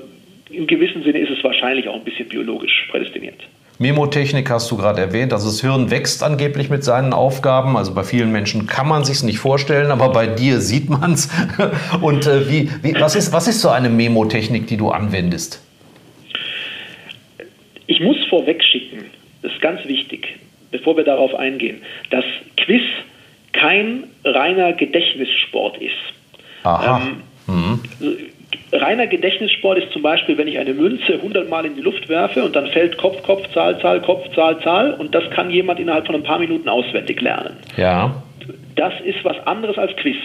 im gewissen Sinne ist es wahrscheinlich auch ein bisschen biologisch prädestiniert. Memotechnik hast du gerade erwähnt. Also das Hirn wächst angeblich mit seinen Aufgaben. Also bei vielen Menschen kann man sich nicht vorstellen, aber bei dir sieht man es. *laughs* Und äh, wie, wie, was, ist, was ist so eine Memotechnik, die du anwendest? Ich muss vorweg schicken, das ist ganz wichtig, bevor wir darauf eingehen, dass Quiz kein reiner Gedächtnissport ist. Aha. Ähm, mhm reiner Gedächtnissport ist zum Beispiel, wenn ich eine Münze 100 Mal in die Luft werfe und dann fällt Kopf, Kopf, Zahl, Zahl, Kopf, Zahl, Zahl und das kann jemand innerhalb von ein paar Minuten auswendig lernen. Ja. Das ist was anderes als Quiz.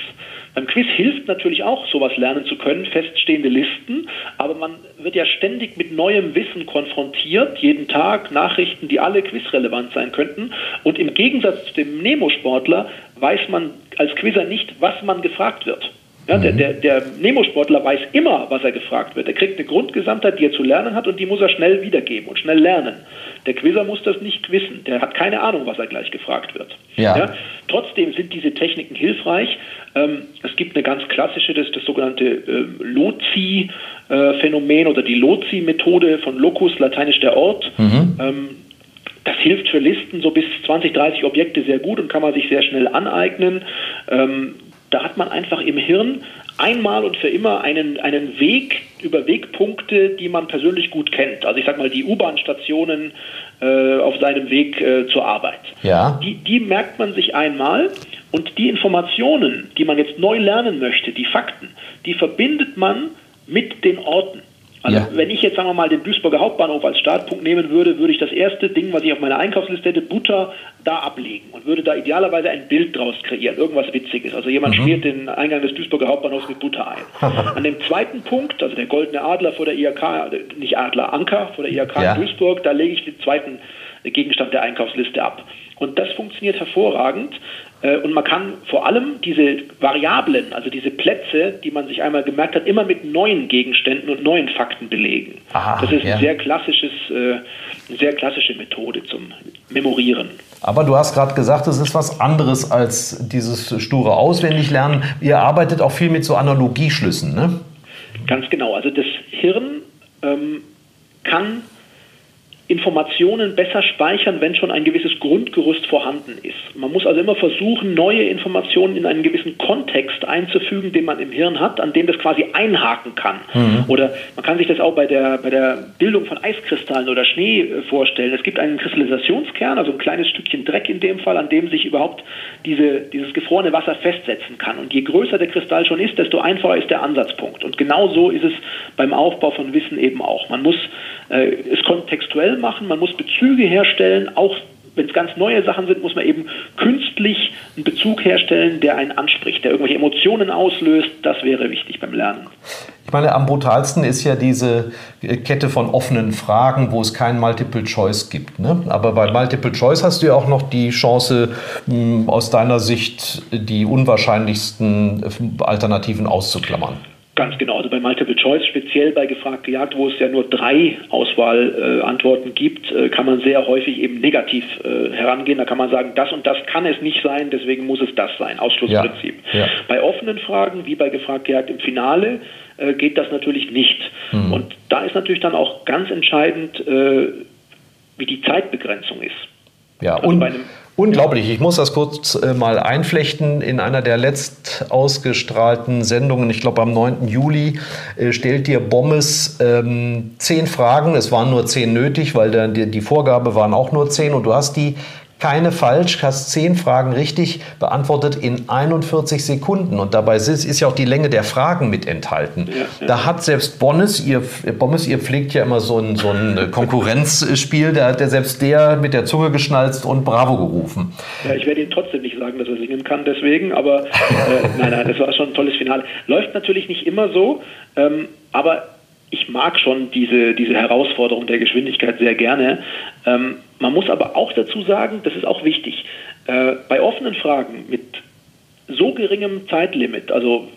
Beim Quiz hilft natürlich auch, sowas lernen zu können, feststehende Listen, aber man wird ja ständig mit neuem Wissen konfrontiert, jeden Tag Nachrichten, die alle quizrelevant sein könnten. Und im Gegensatz zu dem Nemo-Sportler weiß man als Quizzer nicht, was man gefragt wird. Ja, der, mhm. der, der Nemo-Sportler weiß immer, was er gefragt wird. Er kriegt eine Grundgesamtheit, die er zu lernen hat und die muss er schnell wiedergeben und schnell lernen. Der Quizzer muss das nicht wissen. Der hat keine Ahnung, was er gleich gefragt wird. Ja. ja trotzdem sind diese Techniken hilfreich. Ähm, es gibt eine ganz klassische, das das sogenannte äh, Lozi-Phänomen oder die Lozi-Methode von Locus, lateinisch der Ort. Mhm. Ähm, das hilft für Listen so bis 20, 30 Objekte sehr gut und kann man sich sehr schnell aneignen. Ähm, da hat man einfach im Hirn einmal und für immer einen, einen Weg über Wegpunkte, die man persönlich gut kennt. Also ich sage mal die U-Bahn-Stationen äh, auf seinem Weg äh, zur Arbeit. Ja. Die, die merkt man sich einmal und die Informationen, die man jetzt neu lernen möchte, die Fakten, die verbindet man mit den Orten. Also ja. wenn ich jetzt, sagen wir mal, den Duisburger Hauptbahnhof als Startpunkt nehmen würde, würde ich das erste Ding, was ich auf meiner Einkaufsliste hätte, Butter, da ablegen und würde da idealerweise ein Bild draus kreieren, irgendwas Witziges. Also jemand mhm. schmiert den Eingang des Duisburger Hauptbahnhofs mit Butter ein. *laughs* An dem zweiten Punkt, also der goldene Adler vor der IHK, also nicht Adler, Anker vor der IHK ja. in Duisburg, da lege ich den zweiten Gegenstand der Einkaufsliste ab. Und das funktioniert hervorragend. Äh, und man kann vor allem diese Variablen, also diese Plätze, die man sich einmal gemerkt hat, immer mit neuen Gegenständen und neuen Fakten belegen. Aha, das ist ja. ein sehr klassisches, äh, eine sehr klassische Methode zum Memorieren. Aber du hast gerade gesagt, es ist was anderes als dieses sture Auswendiglernen. Ihr arbeitet auch viel mit so Analogieschlüssen, ne? Ganz genau. Also das Hirn ähm, kann Informationen besser speichern, wenn schon ein gewisses Grundgerüst vorhanden ist. Man muss also immer versuchen, neue Informationen in einen gewissen Kontext einzufügen, den man im Hirn hat, an dem das quasi einhaken kann. Mhm. Oder man kann sich das auch bei der, bei der Bildung von Eiskristallen oder Schnee äh, vorstellen. Es gibt einen Kristallisationskern, also ein kleines Stückchen Dreck in dem Fall, an dem sich überhaupt diese, dieses gefrorene Wasser festsetzen kann. Und je größer der Kristall schon ist, desto einfacher ist der Ansatzpunkt. Und genau so ist es beim Aufbau von Wissen eben auch. Man muss äh, es kontextuell machen, man muss Bezüge herstellen, auch wenn es ganz neue Sachen sind, muss man eben künstlich einen Bezug herstellen, der einen anspricht, der irgendwelche Emotionen auslöst. Das wäre wichtig beim Lernen. meine, am brutalsten ist ja diese Kette von offenen Fragen, wo es kein Multiple Choice gibt. Ne? Aber bei Multiple Choice hast du ja auch noch die Chance, hm, aus deiner Sicht die unwahrscheinlichsten Alternativen auszuklammern. Ganz genau, also bei Multiple Choice, speziell bei Gefragt gejagt, wo es ja nur drei Auswahlantworten äh, gibt, äh, kann man sehr häufig eben negativ äh, herangehen. Da kann man sagen, das und das kann es nicht sein, deswegen muss es das sein, Ausschlussprinzip. Ja, ja. Bei offenen Fragen, wie bei Gefragt gejagt im Finale, äh, geht das natürlich nicht. Mhm. Und da ist natürlich dann auch ganz entscheidend, äh, wie die Zeitbegrenzung ist. Ja, also und bei einem Unglaublich. Ich muss das kurz äh, mal einflechten. In einer der letzt ausgestrahlten Sendungen, ich glaube am 9. Juli, äh, stellt dir Bommes ähm, zehn Fragen. Es waren nur zehn nötig, weil der, die, die Vorgabe waren auch nur zehn. Und du hast die keine falsch, hast zehn Fragen richtig beantwortet in 41 Sekunden. Und dabei ist, ist ja auch die Länge der Fragen mit enthalten. Ja. Da hat selbst Bonnes, ihr, Bommes, ihr pflegt ja immer so ein, so ein Konkurrenzspiel, da hat der selbst der mit der Zunge geschnalzt und Bravo gerufen. Ja, ich werde Ihnen trotzdem nicht sagen, dass er singen kann, deswegen, aber äh, nein, nein, das war schon ein tolles Finale. Läuft natürlich nicht immer so, ähm, aber ich mag schon diese, diese Herausforderung der Geschwindigkeit sehr gerne. Ähm, man muss aber auch dazu sagen, das ist auch wichtig, äh, bei offenen Fragen mit so geringem Zeitlimit, also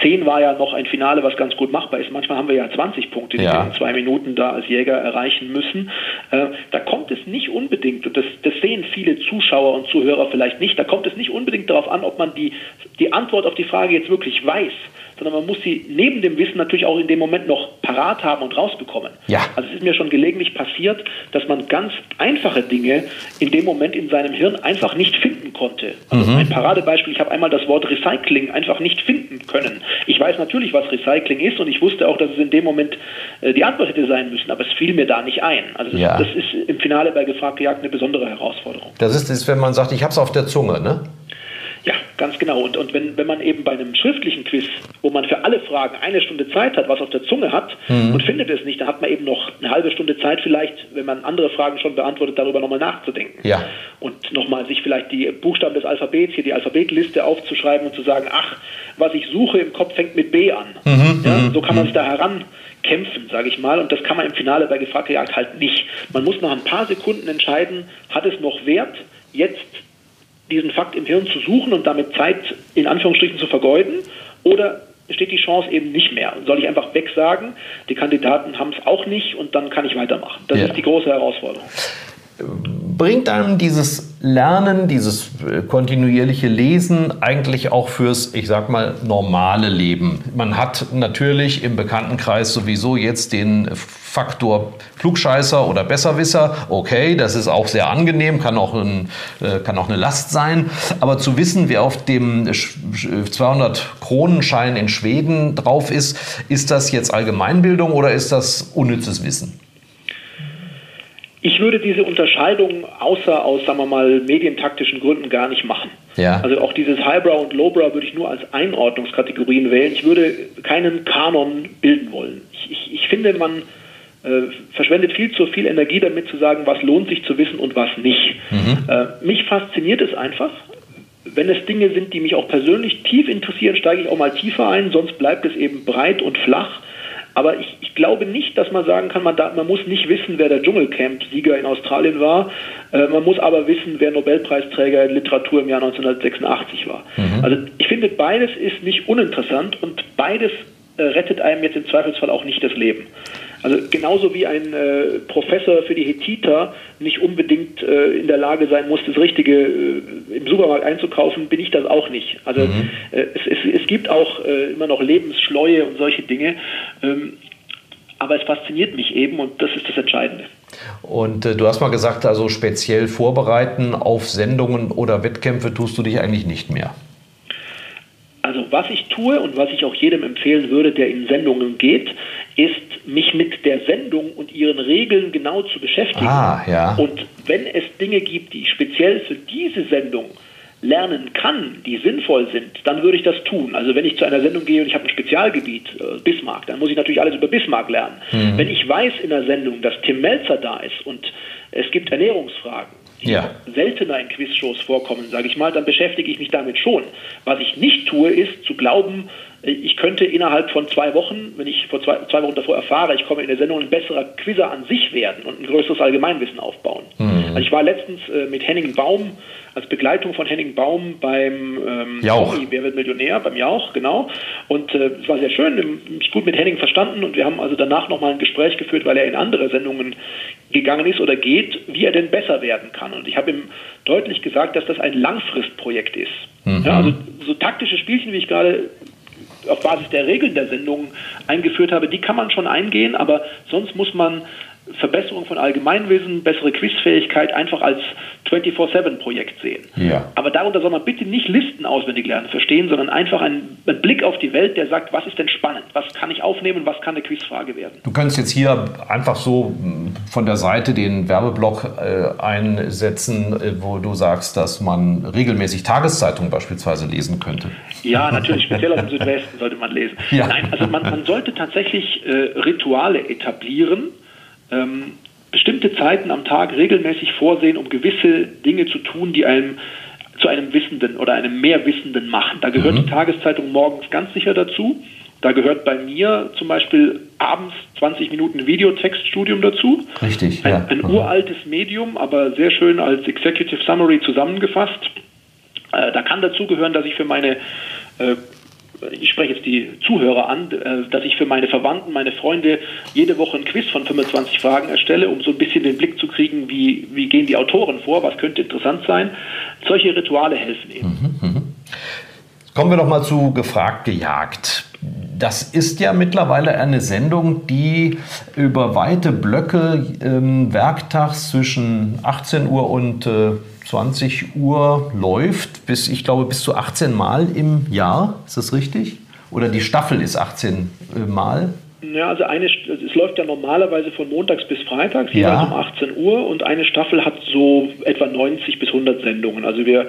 10 war ja noch ein Finale, was ganz gut machbar ist. Manchmal haben wir ja 20 Punkte, die ja. wir in zwei Minuten da als Jäger erreichen müssen. Äh, da kommt es nicht unbedingt, und das, das, sehen viele Zuschauer und Zuhörer vielleicht nicht, da kommt es nicht unbedingt darauf an, ob man die, die Antwort auf die Frage jetzt wirklich weiß sondern man muss sie neben dem Wissen natürlich auch in dem Moment noch parat haben und rausbekommen. Ja. Also es ist mir schon gelegentlich passiert, dass man ganz einfache Dinge in dem Moment in seinem Hirn einfach nicht finden konnte. Also mhm. ein Paradebeispiel, ich habe einmal das Wort Recycling einfach nicht finden können. Ich weiß natürlich, was Recycling ist und ich wusste auch, dass es in dem Moment äh, die Antwort hätte sein müssen, aber es fiel mir da nicht ein. Also das, ja. das ist im Finale bei Gefragt gejagt eine besondere Herausforderung. Das ist es, wenn man sagt, ich habe es auf der Zunge, ne? Ganz genau. Und, und wenn, wenn man eben bei einem schriftlichen Quiz, wo man für alle Fragen eine Stunde Zeit hat, was auf der Zunge hat mhm. und findet es nicht, dann hat man eben noch eine halbe Stunde Zeit vielleicht, wenn man andere Fragen schon beantwortet, darüber nochmal nachzudenken. Ja. Und nochmal sich vielleicht die Buchstaben des Alphabets, hier die Alphabetliste aufzuschreiben und zu sagen, ach, was ich suche im Kopf fängt mit B an. Mhm. Ja, mhm, so kann man mhm. sich da herankämpfen, sage ich mal. Und das kann man im Finale bei Gefragte Jagd halt nicht. Man muss nach ein paar Sekunden entscheiden, hat es noch Wert, jetzt diesen Fakt im Hirn zu suchen und damit Zeit in Anführungsstrichen zu vergeuden oder besteht die Chance eben nicht mehr. Soll ich einfach wegsagen, die Kandidaten haben es auch nicht und dann kann ich weitermachen. Das ja. ist die große Herausforderung bringt einem dieses Lernen, dieses äh, kontinuierliche Lesen eigentlich auch fürs, ich sag mal, normale Leben. Man hat natürlich im Bekanntenkreis sowieso jetzt den Faktor Klugscheißer oder Besserwisser. Okay, das ist auch sehr angenehm, kann auch, ein, äh, kann auch eine Last sein. Aber zu wissen, wer auf dem 200 Kronenschein in Schweden drauf ist, ist das jetzt Allgemeinbildung oder ist das unnützes Wissen? Ich würde diese Unterscheidung außer aus, sagen wir mal, medientaktischen Gründen gar nicht machen. Ja. Also auch dieses Highbrow und Lowbrow würde ich nur als Einordnungskategorien wählen. Ich würde keinen Kanon bilden wollen. Ich, ich, ich finde, man äh, verschwendet viel zu viel Energie damit zu sagen, was lohnt sich zu wissen und was nicht. Mhm. Äh, mich fasziniert es einfach. Wenn es Dinge sind, die mich auch persönlich tief interessieren, steige ich auch mal tiefer ein, sonst bleibt es eben breit und flach. Aber ich, ich, glaube nicht, dass man sagen kann, man, da, man muss nicht wissen, wer der Dschungelcamp-Sieger in Australien war. Äh, man muss aber wissen, wer Nobelpreisträger in Literatur im Jahr 1986 war. Mhm. Also ich finde, beides ist nicht uninteressant und beides äh, rettet einem jetzt im Zweifelsfall auch nicht das Leben. Also genauso wie ein äh, Professor für die Hethiter nicht unbedingt äh, in der Lage sein muss, das Richtige äh, im Supermarkt einzukaufen, bin ich das auch nicht. Also mhm. Äh, es, es, es, gibt auch äh, immer noch Lebensschleue und solche Dinge. Ähm, aber es fasziniert mich eben und das ist das Entscheidende. Und äh, du hast mal gesagt, also speziell vorbereiten auf Sendungen oder Wettkämpfe tust du dich eigentlich nicht mehr. Also was ich tue und was ich auch jedem empfehlen würde, der in Sendungen geht, ist, mich mit der Sendung und ihren Regeln genau zu beschäftigen. Ah, ja. Und wenn es Dinge gibt, die ich speziell für diese Sendung lernen kann, die sinnvoll sind, dann würde ich das tun. Also wenn ich zu einer Sendung gehe und ich habe ein Spezialgebiet, äh, Bismarck, dann muss ich natürlich alles über Bismarck lernen. Mhm. Wenn ich weiß in der Sendung, dass Tim Melzer da ist und es gibt Ernährungsfragen, die ja. seltener in Quizshows vorkommen, sage ich mal, dann beschäftige ich mich damit schon. Was ich nicht tue, ist zu glauben, äh, ich könnte innerhalb von zwei Wochen, wenn ich vor zwei, zwei Wochen davor erfahre, ich komme in der Sendung, ein besserer Quizzer an sich werden und ein größeres Allgemeinwissen aufbauen. Mhm. Also ich war letztens äh, mit Henning Baum als Begleitung von Henning Baum beim ähm, Jauch. Wer wird Millionär, beim Jauch, genau. Und äh, es war sehr schön, mich gut mit Henning verstanden und wir haben also danach nochmal ein Gespräch geführt, weil er in andere Sendungen gegangen ist oder geht, wie er denn besser werden kann. Und ich habe ihm deutlich gesagt, dass das ein Langfristprojekt ist. Mhm. Ja, also so taktische Spielchen, wie ich gerade auf Basis der Regeln der Sendung eingeführt habe, die kann man schon eingehen, aber sonst muss man Verbesserung von Allgemeinwissen, bessere Quizfähigkeit einfach als 24-7-Projekt sehen. Ja. Aber darunter soll man bitte nicht Listen auswendig lernen, verstehen, sondern einfach einen, einen, Blick auf die Welt, der sagt, was ist denn spannend, was kann ich aufnehmen, was kann eine Quizfrage werden. Du könntest jetzt hier einfach so von der Seite den Werbeblock äh, einsetzen, äh, wo du sagst, dass man regelmäßig Tageszeitungen beispielsweise lesen könnte. Ja, natürlich, speziell aus dem *laughs* Südwesten sollte man lesen. Ja. Nein, also man, man sollte tatsächlich äh, Rituale etablieren, ähm, bestimmte Zeiten am Tag regelmäßig vorsehen, um gewisse Dinge zu tun, die einem zu einem Wissenden oder einem Mehrwissenden machen. Da gehört mhm. die Tageszeitung morgens ganz sicher dazu. Da gehört bei mir zum Beispiel abends 20 Minuten Videotextstudium dazu. Richtig, ein, ja. Ein mhm. uraltes Medium, aber sehr schön als Executive Summary zusammengefasst. Äh, da kann dazugehören, dass ich für meine äh, ich spreche jetzt die Zuhörer an, äh, dass ich für meine Verwandten, meine Freunde jede Woche ein Quiz von 25 Fragen erstelle, um so ein bisschen den Blick zu kriegen, wie, wie gehen die Autoren vor, was könnte interessant sein. Solche Rituale helfen eben. Mhm, mh. Kommen wir doch mal zu Gefragt gejagt. Das ist ja mittlerweile eine Sendung, die über weite Blöcke ähm, werktags zwischen 18 Uhr und äh, 20 Uhr läuft, bis ich glaube bis zu 18 Mal im Jahr. Ist das richtig? Oder die Staffel ist 18 äh, Mal? Ja, also eine, es läuft ja normalerweise von montags bis freitags, jeweils um 18 Uhr und eine Staffel hat so etwa 90 bis 100 Sendungen. Also wir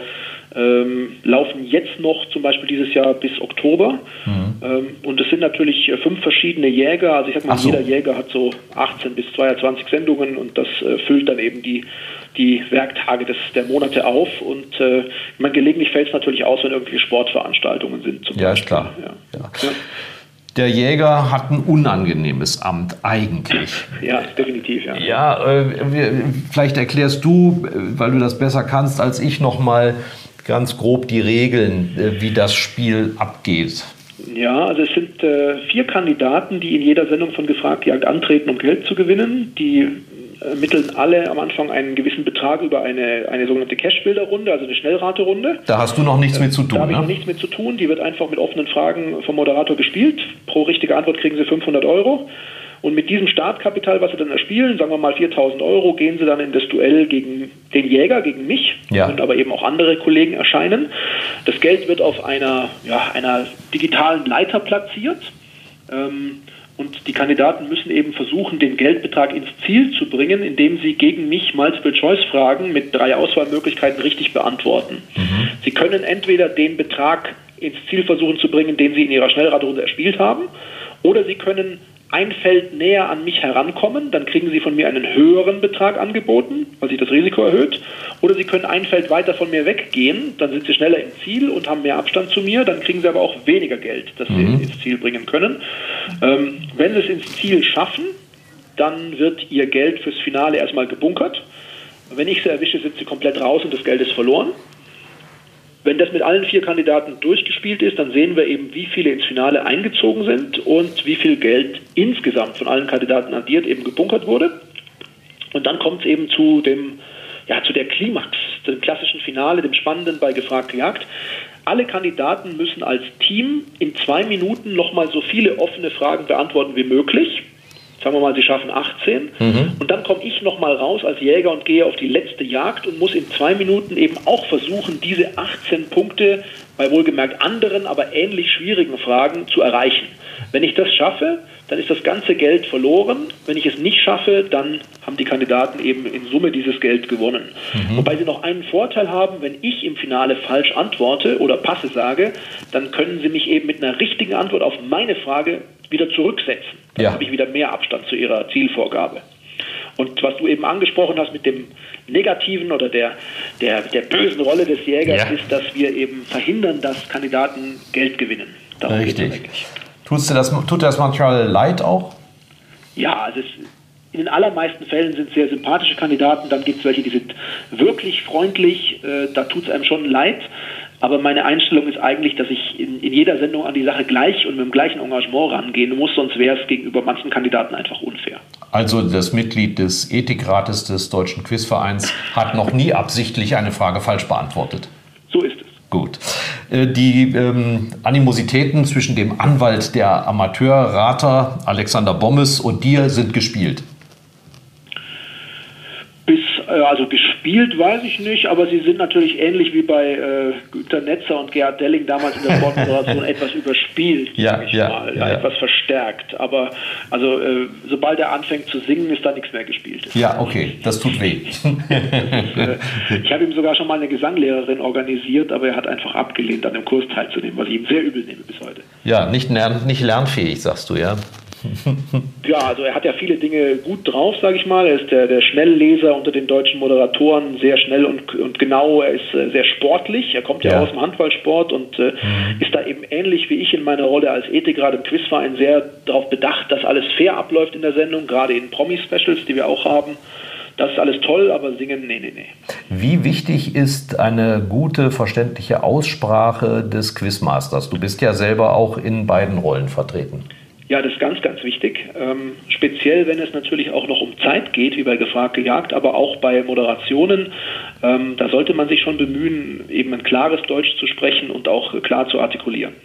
ähm, laufen jetzt noch zum Beispiel dieses Jahr bis Oktober mhm. ähm, und es sind natürlich fünf verschiedene Jäger. Also ich sag mal, so. jeder Jäger hat so 18 bis 22 Sendungen und das äh, füllt dann eben die die Werktage des, der Monate auf und äh, man gelegentlich fällt es natürlich aus, wenn irgendwelche Sportveranstaltungen sind. ja, ist klar. Ja. Ja. Der Jäger hat ein unangenehmes Amt eigentlich. Ja, definitiv, ja. Ja, äh, vielleicht erklärst du, weil du das besser kannst als ich, noch mal ganz grob die Regeln, äh, wie das Spiel abgeht. Ja, also es sind äh, vier Kandidaten, die in jeder Sendung von Gefragt Jagd antreten, um Geld zu gewinnen. Die ermitteln alle am Anfang einen gewissen Betrag über eine, eine sogenannte Cash-Builder-Runde, also eine Schnellrate-Runde. Da hast du noch nichts mit zu tun, Da habe ich ne? nichts mit zu tun. Die wird einfach mit offenen Fragen vom Moderator gespielt. Pro richtige Antwort kriegen sie 500 Euro. Und mit diesem Startkapital, was sie dann erspielen, sagen wir mal 4000 Euro, gehen sie dann in das Duell gegen den Jäger, gegen mich ja. und aber eben auch andere Kollegen erscheinen. Das Geld wird auf einer, ja, einer digitalen Leiter platziert. Ähm, und die Kandidaten müssen eben versuchen, den Geldbetrag ins Ziel zu bringen, indem sie gegen mich Multiple-Choice-Fragen mit drei Auswahlmöglichkeiten richtig beantworten. Mhm. Sie können entweder den Betrag ins Ziel versuchen zu bringen, den sie in ihrer Schnellradrunde erspielt haben, oder sie können ein Feld näher an mich herankommen, dann kriegen Sie von mir einen höheren Betrag angeboten, weil sich das Risiko erhöht. Oder Sie können ein Feld weiter von mir weggehen, dann sind Sie schneller im Ziel und haben mehr Abstand zu mir, dann kriegen Sie aber auch weniger Geld, das Sie mhm. ins Ziel bringen können. Ähm, wenn Sie es ins Ziel schaffen, dann wird Ihr Geld fürs Finale erstmal gebunkert. Wenn ich Sie erwische, sind Sie komplett raus und das Geld ist verloren. Wenn das mit allen vier Kandidaten durchgespielt ist, dann sehen wir eben, wie viele ins Finale eingezogen sind und wie viel Geld insgesamt von allen Kandidaten addiert eben gebunkert wurde. Und dann kommt es eben zu dem, ja, zu der Klimax, dem klassischen Finale, dem Spannenden bei Gefragt Jagd. Alle Kandidaten müssen als Team in zwei Minuten nochmal so viele offene Fragen beantworten wie möglich sagen wir mal, sie schaffen 18 mhm. und dann komme ich nochmal raus als Jäger und gehe auf die letzte Jagd und muss in zwei Minuten eben auch versuchen, diese 18 Punkte bei wohlgemerkt anderen, aber ähnlich schwierigen Fragen zu erreichen. Wenn ich das schaffe, dann ist das ganze Geld verloren. Wenn ich es nicht schaffe, dann haben die Kandidaten eben in Summe dieses Geld gewonnen. Mhm. Wobei sie noch einen Vorteil haben, wenn ich im Finale falsch antworte oder Passe sage, dann können sie mich eben mit einer richtigen Antwort auf meine Frage wieder zurücksetzen. Dann ja. habe ich wieder mehr Abstand zu ihrer Zielvorgabe. Und was du eben angesprochen hast mit dem negativen oder der, der, der bösen Rolle des Jägers, Ja. ist, dass wir eben verhindern, dass Kandidaten Geld gewinnen. Darum Richtig. Tust du das, tut dir das manchmal leid auch? Ja, also es, in den allermeisten Fällen sind es sehr sympathische Kandidaten. Dann gibt es welche, die sind wirklich freundlich. Äh, da tut es einem schon leid. Aber meine Einstellung ist eigentlich, dass ich in, in jeder Sendung an die Sache gleich und mit dem gleichen Engagement rangehen muss, sonst wäre es gegenüber manchen Kandidaten einfach unfair. Also das Mitglied des Ethikrates des Deutschen Quizvereins hat noch nie absichtlich eine Frage falsch beantwortet. So ist es. Gut. Äh, Die ähm, Animositäten zwischen dem Anwalt der Amateurrater Alexander Bommes und dir sind gespielt. Äh, also gespielt weiß ich nicht, aber sie sind natürlich ähnlich wie bei äh, Günter Netzer und Gerhard Delling damals in der Sportmoderation *laughs* etwas überspielt, Ja, sag ich ja, mal, ja, ja. etwas verstärkt. Aber also äh, sobald er anfängt zu singen, ist da nichts mehr gespielt. Ja, okay, das tut weh. *laughs* Äh, ich habe ihm sogar schon mal eine Gesanglehrerin organisiert, aber er hat einfach abgelehnt, an dem Kurs teilzunehmen, was ich ihm sehr übel nehme bis heute. Ja, nicht, nicht lernfähig, sagst du, ja. *laughs* Ja, also er hat ja viele Dinge gut drauf, sage ich mal. Er ist der, der Schnellleser unter den deutschen Moderatoren, sehr schnell und, und genau. Er ist äh, sehr sportlich. Er kommt ja, Ja. aus dem Handballsport und äh, ist da eben ähnlich wie ich in meiner Rolle als Ethikrat im Quizverein sehr darauf bedacht, dass alles fair abläuft in der Sendung, gerade in Promi-Specials, die wir auch haben. Das ist alles toll, aber singen, nee, nee, nee. Wie wichtig ist eine gute, verständliche Aussprache des Quizmasters? Du bist ja selber auch in beiden Rollen vertreten. Ja, das ist ganz, ganz wichtig. Ähm, speziell, wenn es natürlich auch noch um Zeit geht, wie bei Gefragt gejagt, aber auch bei Moderationen. Ähm, da sollte man sich schon bemühen, eben ein klares Deutsch zu sprechen und auch klar zu artikulieren.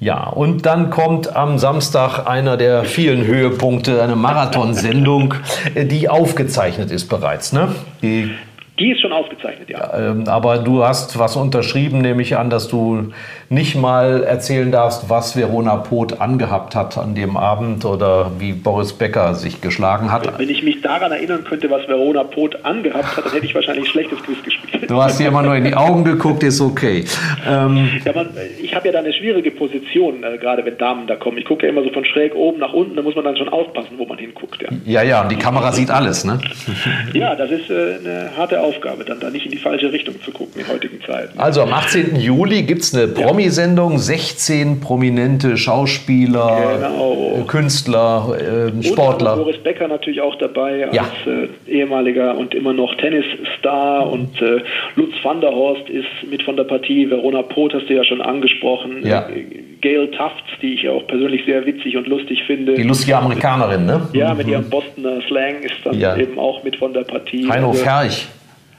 Ja, und dann kommt am Samstag einer der vielen Höhepunkte, eine Marathonsendung, äh, die aufgezeichnet ist bereits. Ne? Die, Die ist schon aufgezeichnet, ja. ähm, aber du hast was unterschrieben, nehme ich an, dass du nicht mal erzählen darfst, was Verona Poth angehabt hat an dem Abend oder wie Boris Becker sich geschlagen hat. Wenn ich mich daran erinnern könnte, was Verona Poth angehabt hat, dann hätte ich wahrscheinlich ein schlechtes Quiz gespielt. Du hast dir immer nur in die Augen geguckt, ist okay. Ähm, Ja, man, ich habe ja da eine schwierige Position, äh, gerade wenn Damen da kommen. Ich gucke ja immer so von schräg oben nach unten, da muss man dann schon aufpassen, wo man hinguckt. Ja, ja, ja, und die Kamera sieht alles, ne? *laughs* ja das ist äh, eine harte Aufgabe, dann da nicht in die falsche Richtung zu gucken in heutigen Zeiten. Also am 18. Juli gibt es eine Promi-Sendung, 16 prominente Schauspieler, Genau. Künstler, äh, Sportler. Boris Becker natürlich auch dabei als Ja. äh, ehemaliger und immer noch Tennisstar und äh, Lutz van der Horst ist mit von der Partie. Verona Poth hast du ja schon angesprochen. Ja. Äh, Gail Tufts, die ich auch persönlich sehr witzig und lustig finde. Die lustige Amerikanerin, ne? ja, mit ihrem Bostoner Slang ist dann Ja. eben auch mit von der Partie. Heino Also, Ferch.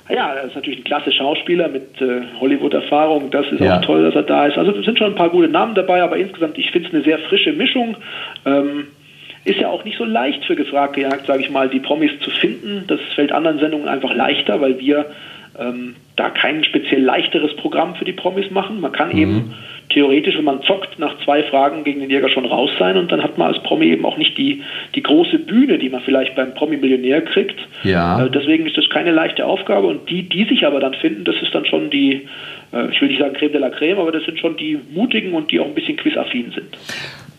Ja, er ist natürlich ein klasse Schauspieler mit äh, Hollywood-Erfahrung. Das ist Ja. auch toll, dass er da ist. Also es sind schon ein paar gute Namen dabei, aber insgesamt, ich finde es eine sehr frische Mischung. Ähm, ist ja auch nicht so leicht für gefragt gejagt, sage ich mal, die Promis zu finden. Das fällt anderen Sendungen einfach leichter, weil wir ähm, da kein speziell leichteres Programm für die Promis machen. Man kann eben theoretisch, wenn man zockt, nach zwei Fragen gegen den Jäger schon raus sein und dann hat man als Promi eben auch nicht die, die große Bühne, die man vielleicht beim Promi-Millionär kriegt. Ja. Äh, deswegen ist das keine leichte Aufgabe und die, die sich aber dann finden, das ist dann schon die, äh, ich will nicht sagen Creme de la Creme, aber das sind schon die mutigen und die auch ein bisschen quizaffin sind.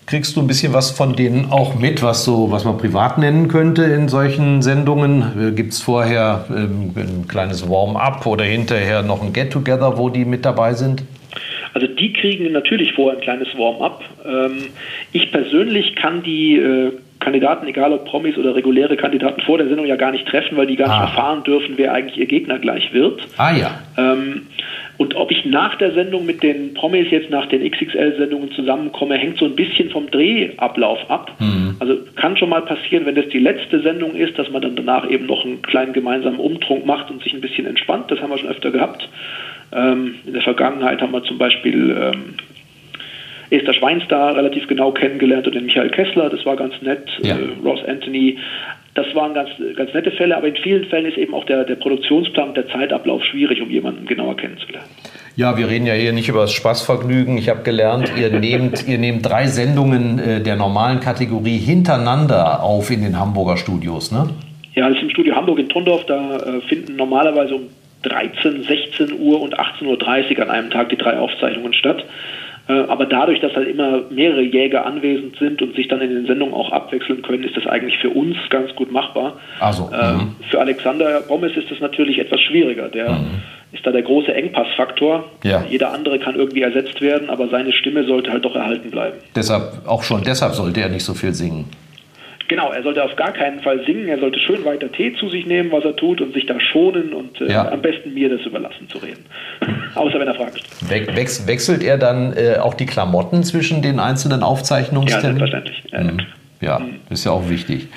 Kriegst du ein bisschen was von denen auch mit, was so, was man privat nennen könnte in solchen Sendungen? Gibt es vorher ähm, ein kleines Warm-up oder hinterher noch ein Get-Together, wo die mit dabei sind? Also die kriegen natürlich vorher ein kleines Warm-up. Ähm, ich persönlich kann die äh, Kandidaten, egal ob Promis oder reguläre Kandidaten, vor der Sendung ja gar nicht treffen, weil die gar Ah. nicht erfahren dürfen, wer eigentlich ihr Gegner gleich wird. Ah ja. Ähm, und ob ich nach der Sendung mit den Promis jetzt nach den XXL-Sendungen zusammenkomme, hängt so ein bisschen vom Drehablauf ab. Also kann schon mal passieren, wenn das die letzte Sendung ist, dass man dann danach eben noch einen kleinen gemeinsamen Umtrunk macht und sich ein bisschen entspannt. Das haben wir schon öfter gehabt. Ähm, in der Vergangenheit haben wir zum Beispiel ähm, Esther Schweinstar relativ genau kennengelernt und den Michael Kessler, das war ganz nett. Ja. Äh, Ross Anthony, das waren ganz, ganz nette Fälle, aber in vielen Fällen ist eben auch der, der Produktionsplan und der Zeitablauf schwierig, um jemanden genauer kennenzulernen. Ja, wir reden ja hier nicht über das Spaßvergnügen. Ich habe gelernt, ihr *laughs* nehmt, ihr nehmt drei Sendungen äh, der normalen Kategorie hintereinander auf in den Hamburger Studios, ne? Ja, das ist im Studio Hamburg in Trondorf, da äh, finden normalerweise um 13, 16 Uhr und 18.30 Uhr an einem Tag die drei Aufzeichnungen statt. Äh, aber dadurch, dass halt immer mehrere Jäger anwesend sind und sich dann in den Sendungen auch abwechseln können, ist das eigentlich für uns ganz gut machbar. Also, ähm, für Alexander Bommes ist das natürlich etwas schwieriger. Der mhm. ist da der große Engpassfaktor. Ja. Jeder andere kann irgendwie ersetzt werden, aber seine Stimme sollte halt doch erhalten bleiben. Deshalb, auch schon deshalb sollte er nicht so viel singen. Genau, er sollte auf gar keinen Fall singen, er sollte schön weiter Tee zu sich nehmen, was er tut und sich da schonen und äh, ja. am besten mir das überlassen zu reden. *laughs* Außer wenn er fragt. We wechselt er dann äh, auch die Klamotten zwischen den einzelnen Aufzeichnungsterminen? Ja, selbstverständlich. Mhm. Ja, ist ja auch wichtig.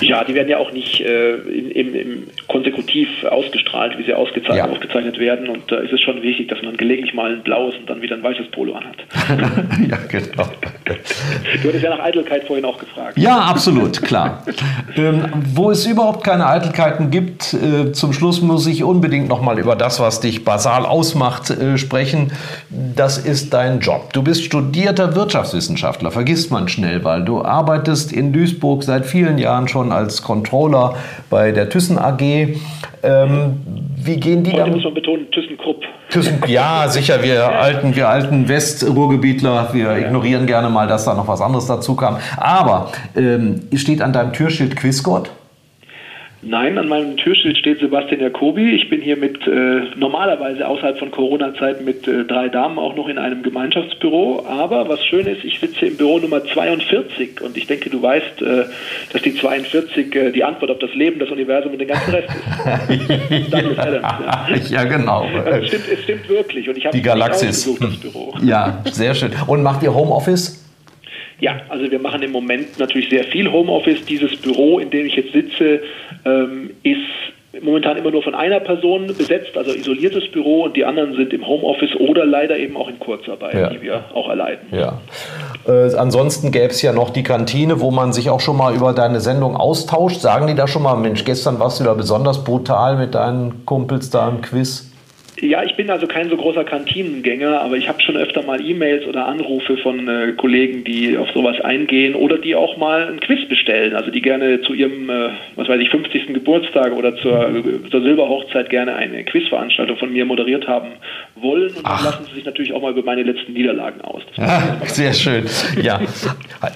Ja, die werden ja auch nicht äh, im, im, konsekutiv ausgestrahlt, wie sie ausgezeichnet, ja. aufgezeichnet werden. Und da äh, ist es schon wichtig, dass man gelegentlich mal ein blaues und dann wieder ein weißes Polo anhat. *laughs* ja, genau. Du hattest ja nach Eitelkeit vorhin auch gefragt. Ja, absolut, klar. ähm, wo es überhaupt keine Eitelkeiten gibt, äh, zum Schluss muss ich unbedingt nochmal über das, was dich basal ausmacht, äh, sprechen. Das ist dein Job. Du bist studierter Wirtschaftswissenschaftler, vergisst man schnell, weil du arbeitest arbeitest in Duisburg seit vielen Jahren schon als Controller bei der Thyssen AG. Ähm, wie gehen die Heute muss man betonen, ThyssenKrupp. Thyssen, *laughs* ja, sicher, wir alten, wir alten Westruhrgebietler, wir ja. ignorieren gerne mal, dass da noch was anderes dazu kam. Aber ähm, steht an deinem Türschild Quizgott? Nein, an meinem Türschild steht Sebastian Jacobi. Ich bin hier mit äh, normalerweise außerhalb von Corona-Zeiten mit äh, drei Damen auch noch in einem Gemeinschaftsbüro. Aber was schön ist, ich sitze im Büro Nummer 42 und ich denke, du weißt, äh, dass die 42 äh, die Antwort auf das Leben, das Universum und den ganzen Rest ist. *laughs* ja, *laughs* ja, genau. Es stimmt, es stimmt wirklich und ich habe die Galaxis. das Büro. Ja, sehr schön. Und macht ihr Homeoffice? Ja, also wir machen im Moment natürlich sehr viel Homeoffice. Dieses Büro, in dem ich jetzt sitze, ähm, ist momentan immer nur von einer Person besetzt, also isoliertes Büro und die anderen sind im Homeoffice oder leider eben auch in Kurzarbeit, ja. die wir auch erleiden. Ja. Äh, ansonsten gäbe es ja noch die Kantine, wo man sich auch schon mal über deine Sendung austauscht. Sagen die da schon mal, Mensch, gestern warst du da besonders brutal mit deinen Kumpels da im Quiz? Ja, ich bin also kein so großer Kantinengänger, aber ich habe schon öfter mal E-Mails oder Anrufe von äh, Kollegen, die auf sowas eingehen oder die auch mal ein Quiz bestellen, also die gerne zu ihrem, äh, was weiß ich, 50. Geburtstag oder zur, zur Silberhochzeit gerne eine Quizveranstaltung von mir moderiert haben wollen und Ach. dann lassen sie sich natürlich auch mal über meine letzten Niederlagen aus. *laughs* Ja, sehr schön. Ja.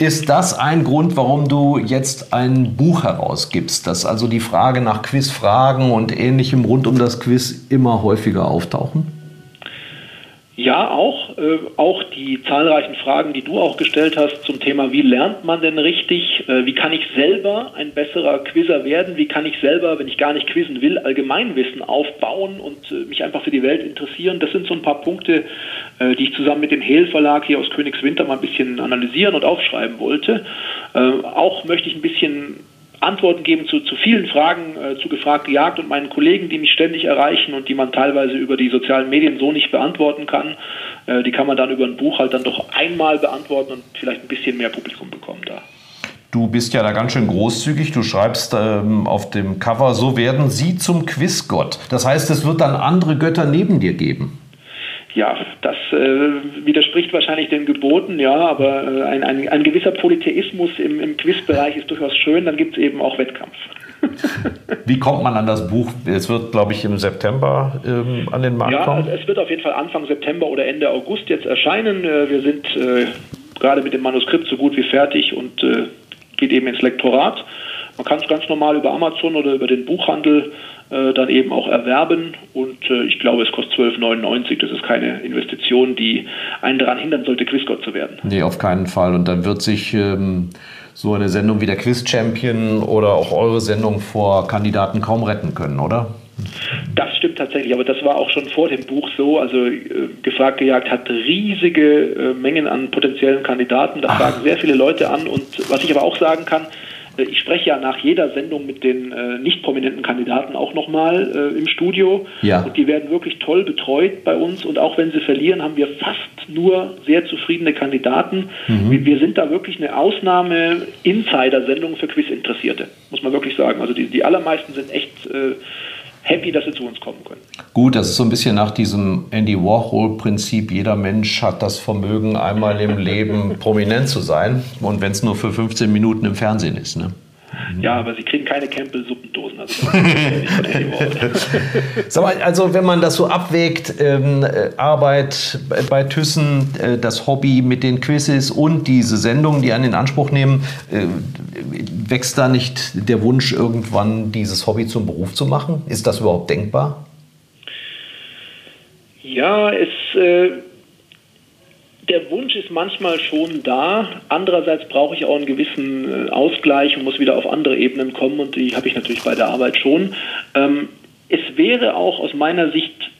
Ist das ein Grund, warum du jetzt ein Buch herausgibst, dass also die Frage nach Quizfragen und ähnlichem rund um das Quiz immer häufiger auftauchen? Ja, auch. Äh, auch die zahlreichen Fragen, die du auch gestellt hast zum Thema, wie lernt man denn richtig? Äh, wie kann ich selber ein besserer Quizzer werden? Wie kann ich selber, wenn ich gar nicht quizzen will, Allgemeinwissen aufbauen und äh, mich einfach für die Welt interessieren? Das sind so ein paar Punkte, äh, die ich zusammen mit dem Hehl Verlag hier aus Königswinter mal ein bisschen analysieren und aufschreiben wollte. Äh, auch möchte ich ein bisschen Antworten geben zu, zu vielen Fragen äh, zu gefragt gejagt und meinen Kollegen, die mich ständig erreichen und die man teilweise über die sozialen Medien so nicht beantworten kann. Äh, die kann man dann über ein Buch halt dann doch einmal beantworten und vielleicht ein bisschen mehr Publikum bekommen da. Du bist ja da ganz schön großzügig. Du schreibst ähm, auf dem Cover, so werden sie zum Quizgott. Das heißt, es wird dann andere Götter neben dir geben ja, das äh, widerspricht wahrscheinlich den Geboten, ja, aber äh, ein, ein, ein, gewisser Polytheismus im, im Quizbereich ist durchaus schön, dann gibt es eben auch Wettkampf. *laughs* Wie kommt man an das Buch? Es wird, glaube ich, im September ähm, an den Markt ja, kommen. Ja, es wird auf jeden Fall Anfang September oder Ende August jetzt erscheinen. Äh, wir sind äh, gerade mit dem Manuskript so gut wie fertig und äh, geht eben ins Lektorat. Man kann es ganz normal über Amazon oder über den Buchhandel äh, dann eben auch erwerben und äh, ich glaube, es kostet 12,99. Das ist keine Investition, die einen daran hindern sollte, Quizgott zu werden. Nee, auf keinen Fall. Und dann wird sich ähm, so eine Sendung wie der Quiz Champion oder auch eure Sendung vor Kandidaten kaum retten können, oder? Das stimmt tatsächlich, aber das war auch schon vor dem Buch so. Also äh, gefragt gejagt hat riesige äh, Mengen an potenziellen Kandidaten. Das sagen sehr viele Leute an. Und was ich aber auch sagen kann, ich spreche ja nach jeder Sendung mit den äh, nicht prominenten Kandidaten auch nochmal äh, im Studio. Ja. Und die werden wirklich toll betreut bei uns. Und auch wenn sie verlieren, haben wir fast nur sehr zufriedene Kandidaten. Mhm. Wir, wir, sind da wirklich eine Ausnahme-Insider-Sendung für Quiz-Interessierte, muss man wirklich sagen. Also die, die allermeisten sind echt äh, happy, dass sie zu uns kommen können. Gut, das ist so ein bisschen nach diesem Andy Warhol-Prinzip. Jeder Mensch hat das Vermögen, einmal im Leben prominent zu sein. Und wenn es nur für 15 Minuten im Fernsehen ist. Ne? Ja, aber sie kriegen keine Campbell-Suppendosen. Also *laughs* *laughs* Sag mal, also wenn man das so abwägt, ähm, äh, Arbeit bei Thyssen, äh, das Hobby mit den Quizzes und diese Sendungen, die einen in Anspruch nehmen, äh, wächst da nicht der Wunsch, irgendwann dieses Hobby zum Beruf zu machen? Ist das überhaupt denkbar? Ja, es äh, der Wunsch ist manchmal schon da. Andererseits brauche ich auch einen gewissen äh, Ausgleich und muss wieder auf andere Ebenen kommen und die habe ich natürlich bei der Arbeit schon. Ähm, es wäre auch aus meiner Sicht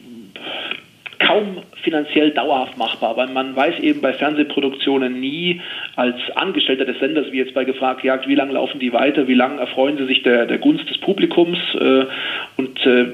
kaum finanziell dauerhaft machbar, weil man weiß eben bei Fernsehproduktionen nie als Angestellter des Senders, wie jetzt bei Gefragt Jagd, wie lange laufen die weiter, wie lange erfreuen sie sich der, der Gunst des Publikums äh, und äh,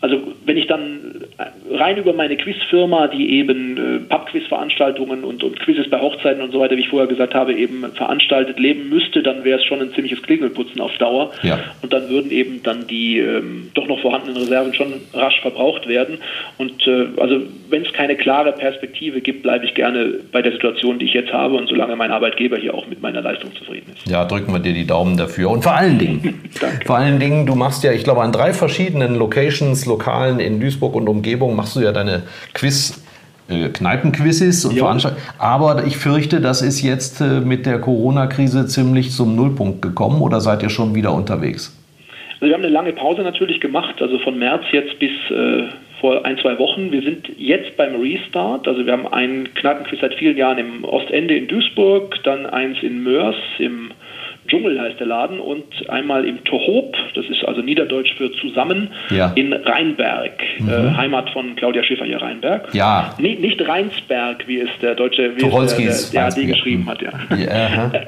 also wenn ich dann rein über meine Quizfirma, die eben äh, Pub-Quiz-Veranstaltungen und, und Quizzes bei Hochzeiten und so weiter, wie ich vorher gesagt habe, eben veranstaltet leben müsste, dann wäre es schon ein ziemliches Klingelputzen auf Dauer. Ja. Und dann würden eben dann die ähm, doch noch vorhandenen Reserven schon rasch verbraucht werden. Und äh, also wenn es keine klare Perspektive gibt, bleibe ich gerne bei der Situation, die ich jetzt habe und solange mein Arbeitgeber hier auch mit meiner Leistung zufrieden ist. Ja, drücken wir dir die Daumen dafür. Und vor allen Dingen, *laughs* vor allen Dingen, du machst ja, ich glaube, an drei verschiedenen Locations Lokalen in Duisburg und Umgebung machst du ja deine Quiz- äh, Kneipenquizzes und Veranstaltungen. Aber ich fürchte, das ist jetzt äh, mit der Corona-Krise ziemlich zum Nullpunkt gekommen oder seid ihr schon wieder unterwegs? Also wir haben eine lange Pause natürlich gemacht, also von März jetzt bis äh, vor ein, zwei Wochen. Wir sind jetzt beim Restart, also wir haben ein Kneipenquiz seit vielen Jahren im Ostende in Duisburg, dann eins in Mörs im Dschungel heißt der Laden und einmal im Tohob, das ist also Niederdeutsch für zusammen, ja. in Rheinberg, mhm. äh, Heimat von Claudia Schiffer hier Rheinberg. Ja. Nee, nicht Rheinsberg, wie es der deutsche wie es der, der, der, der geschrieben hat, ja. ja *laughs*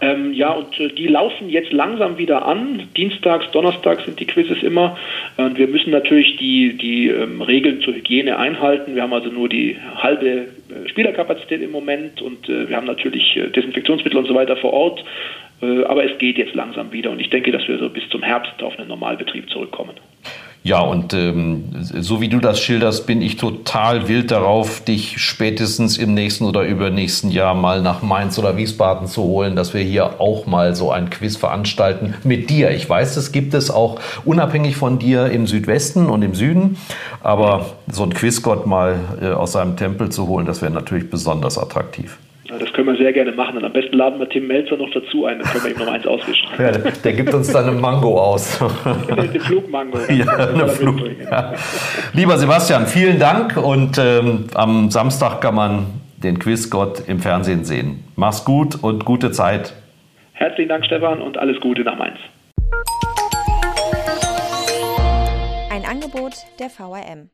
ähm, ja, und äh, die laufen jetzt langsam wieder an. Dienstags, Donnerstags sind die Quizzes immer. Und wir müssen natürlich die, die ähm, Regeln zur Hygiene einhalten. Wir haben also nur die halbe äh, Spielerkapazität im Moment und äh, wir haben natürlich äh, Desinfektionsmittel und so weiter vor Ort. Äh, aber es geht jetzt langsam wieder und ich denke, dass wir so bis zum Herbst auf einen Normalbetrieb zurückkommen. Ja, und ähm, so wie du das schilderst, bin ich total wild darauf, dich spätestens im nächsten oder übernächsten Jahr mal nach Mainz oder Wiesbaden zu holen, dass wir hier auch mal so ein Quiz veranstalten mit dir. Ich weiß, es gibt es auch unabhängig von dir im Südwesten und im Süden, aber so ein Quizgott mal äh, aus seinem Tempel zu holen, das wäre natürlich besonders attraktiv. Das können wir sehr gerne machen. Und am besten laden wir Tim Melzer noch dazu ein, dann können wir ihm noch eins auswischen. Ja, der gibt uns dann eine Mango aus. Eine Flugmango. Ja, *laughs* eine Flug, ja. Lieber Sebastian, vielen Dank und ähm, am Samstag kann man den Quizgott im Fernsehen sehen. Mach's gut und gute Zeit. Herzlichen Dank, Stefan, und alles Gute nach Mainz. Ein Angebot der VRM.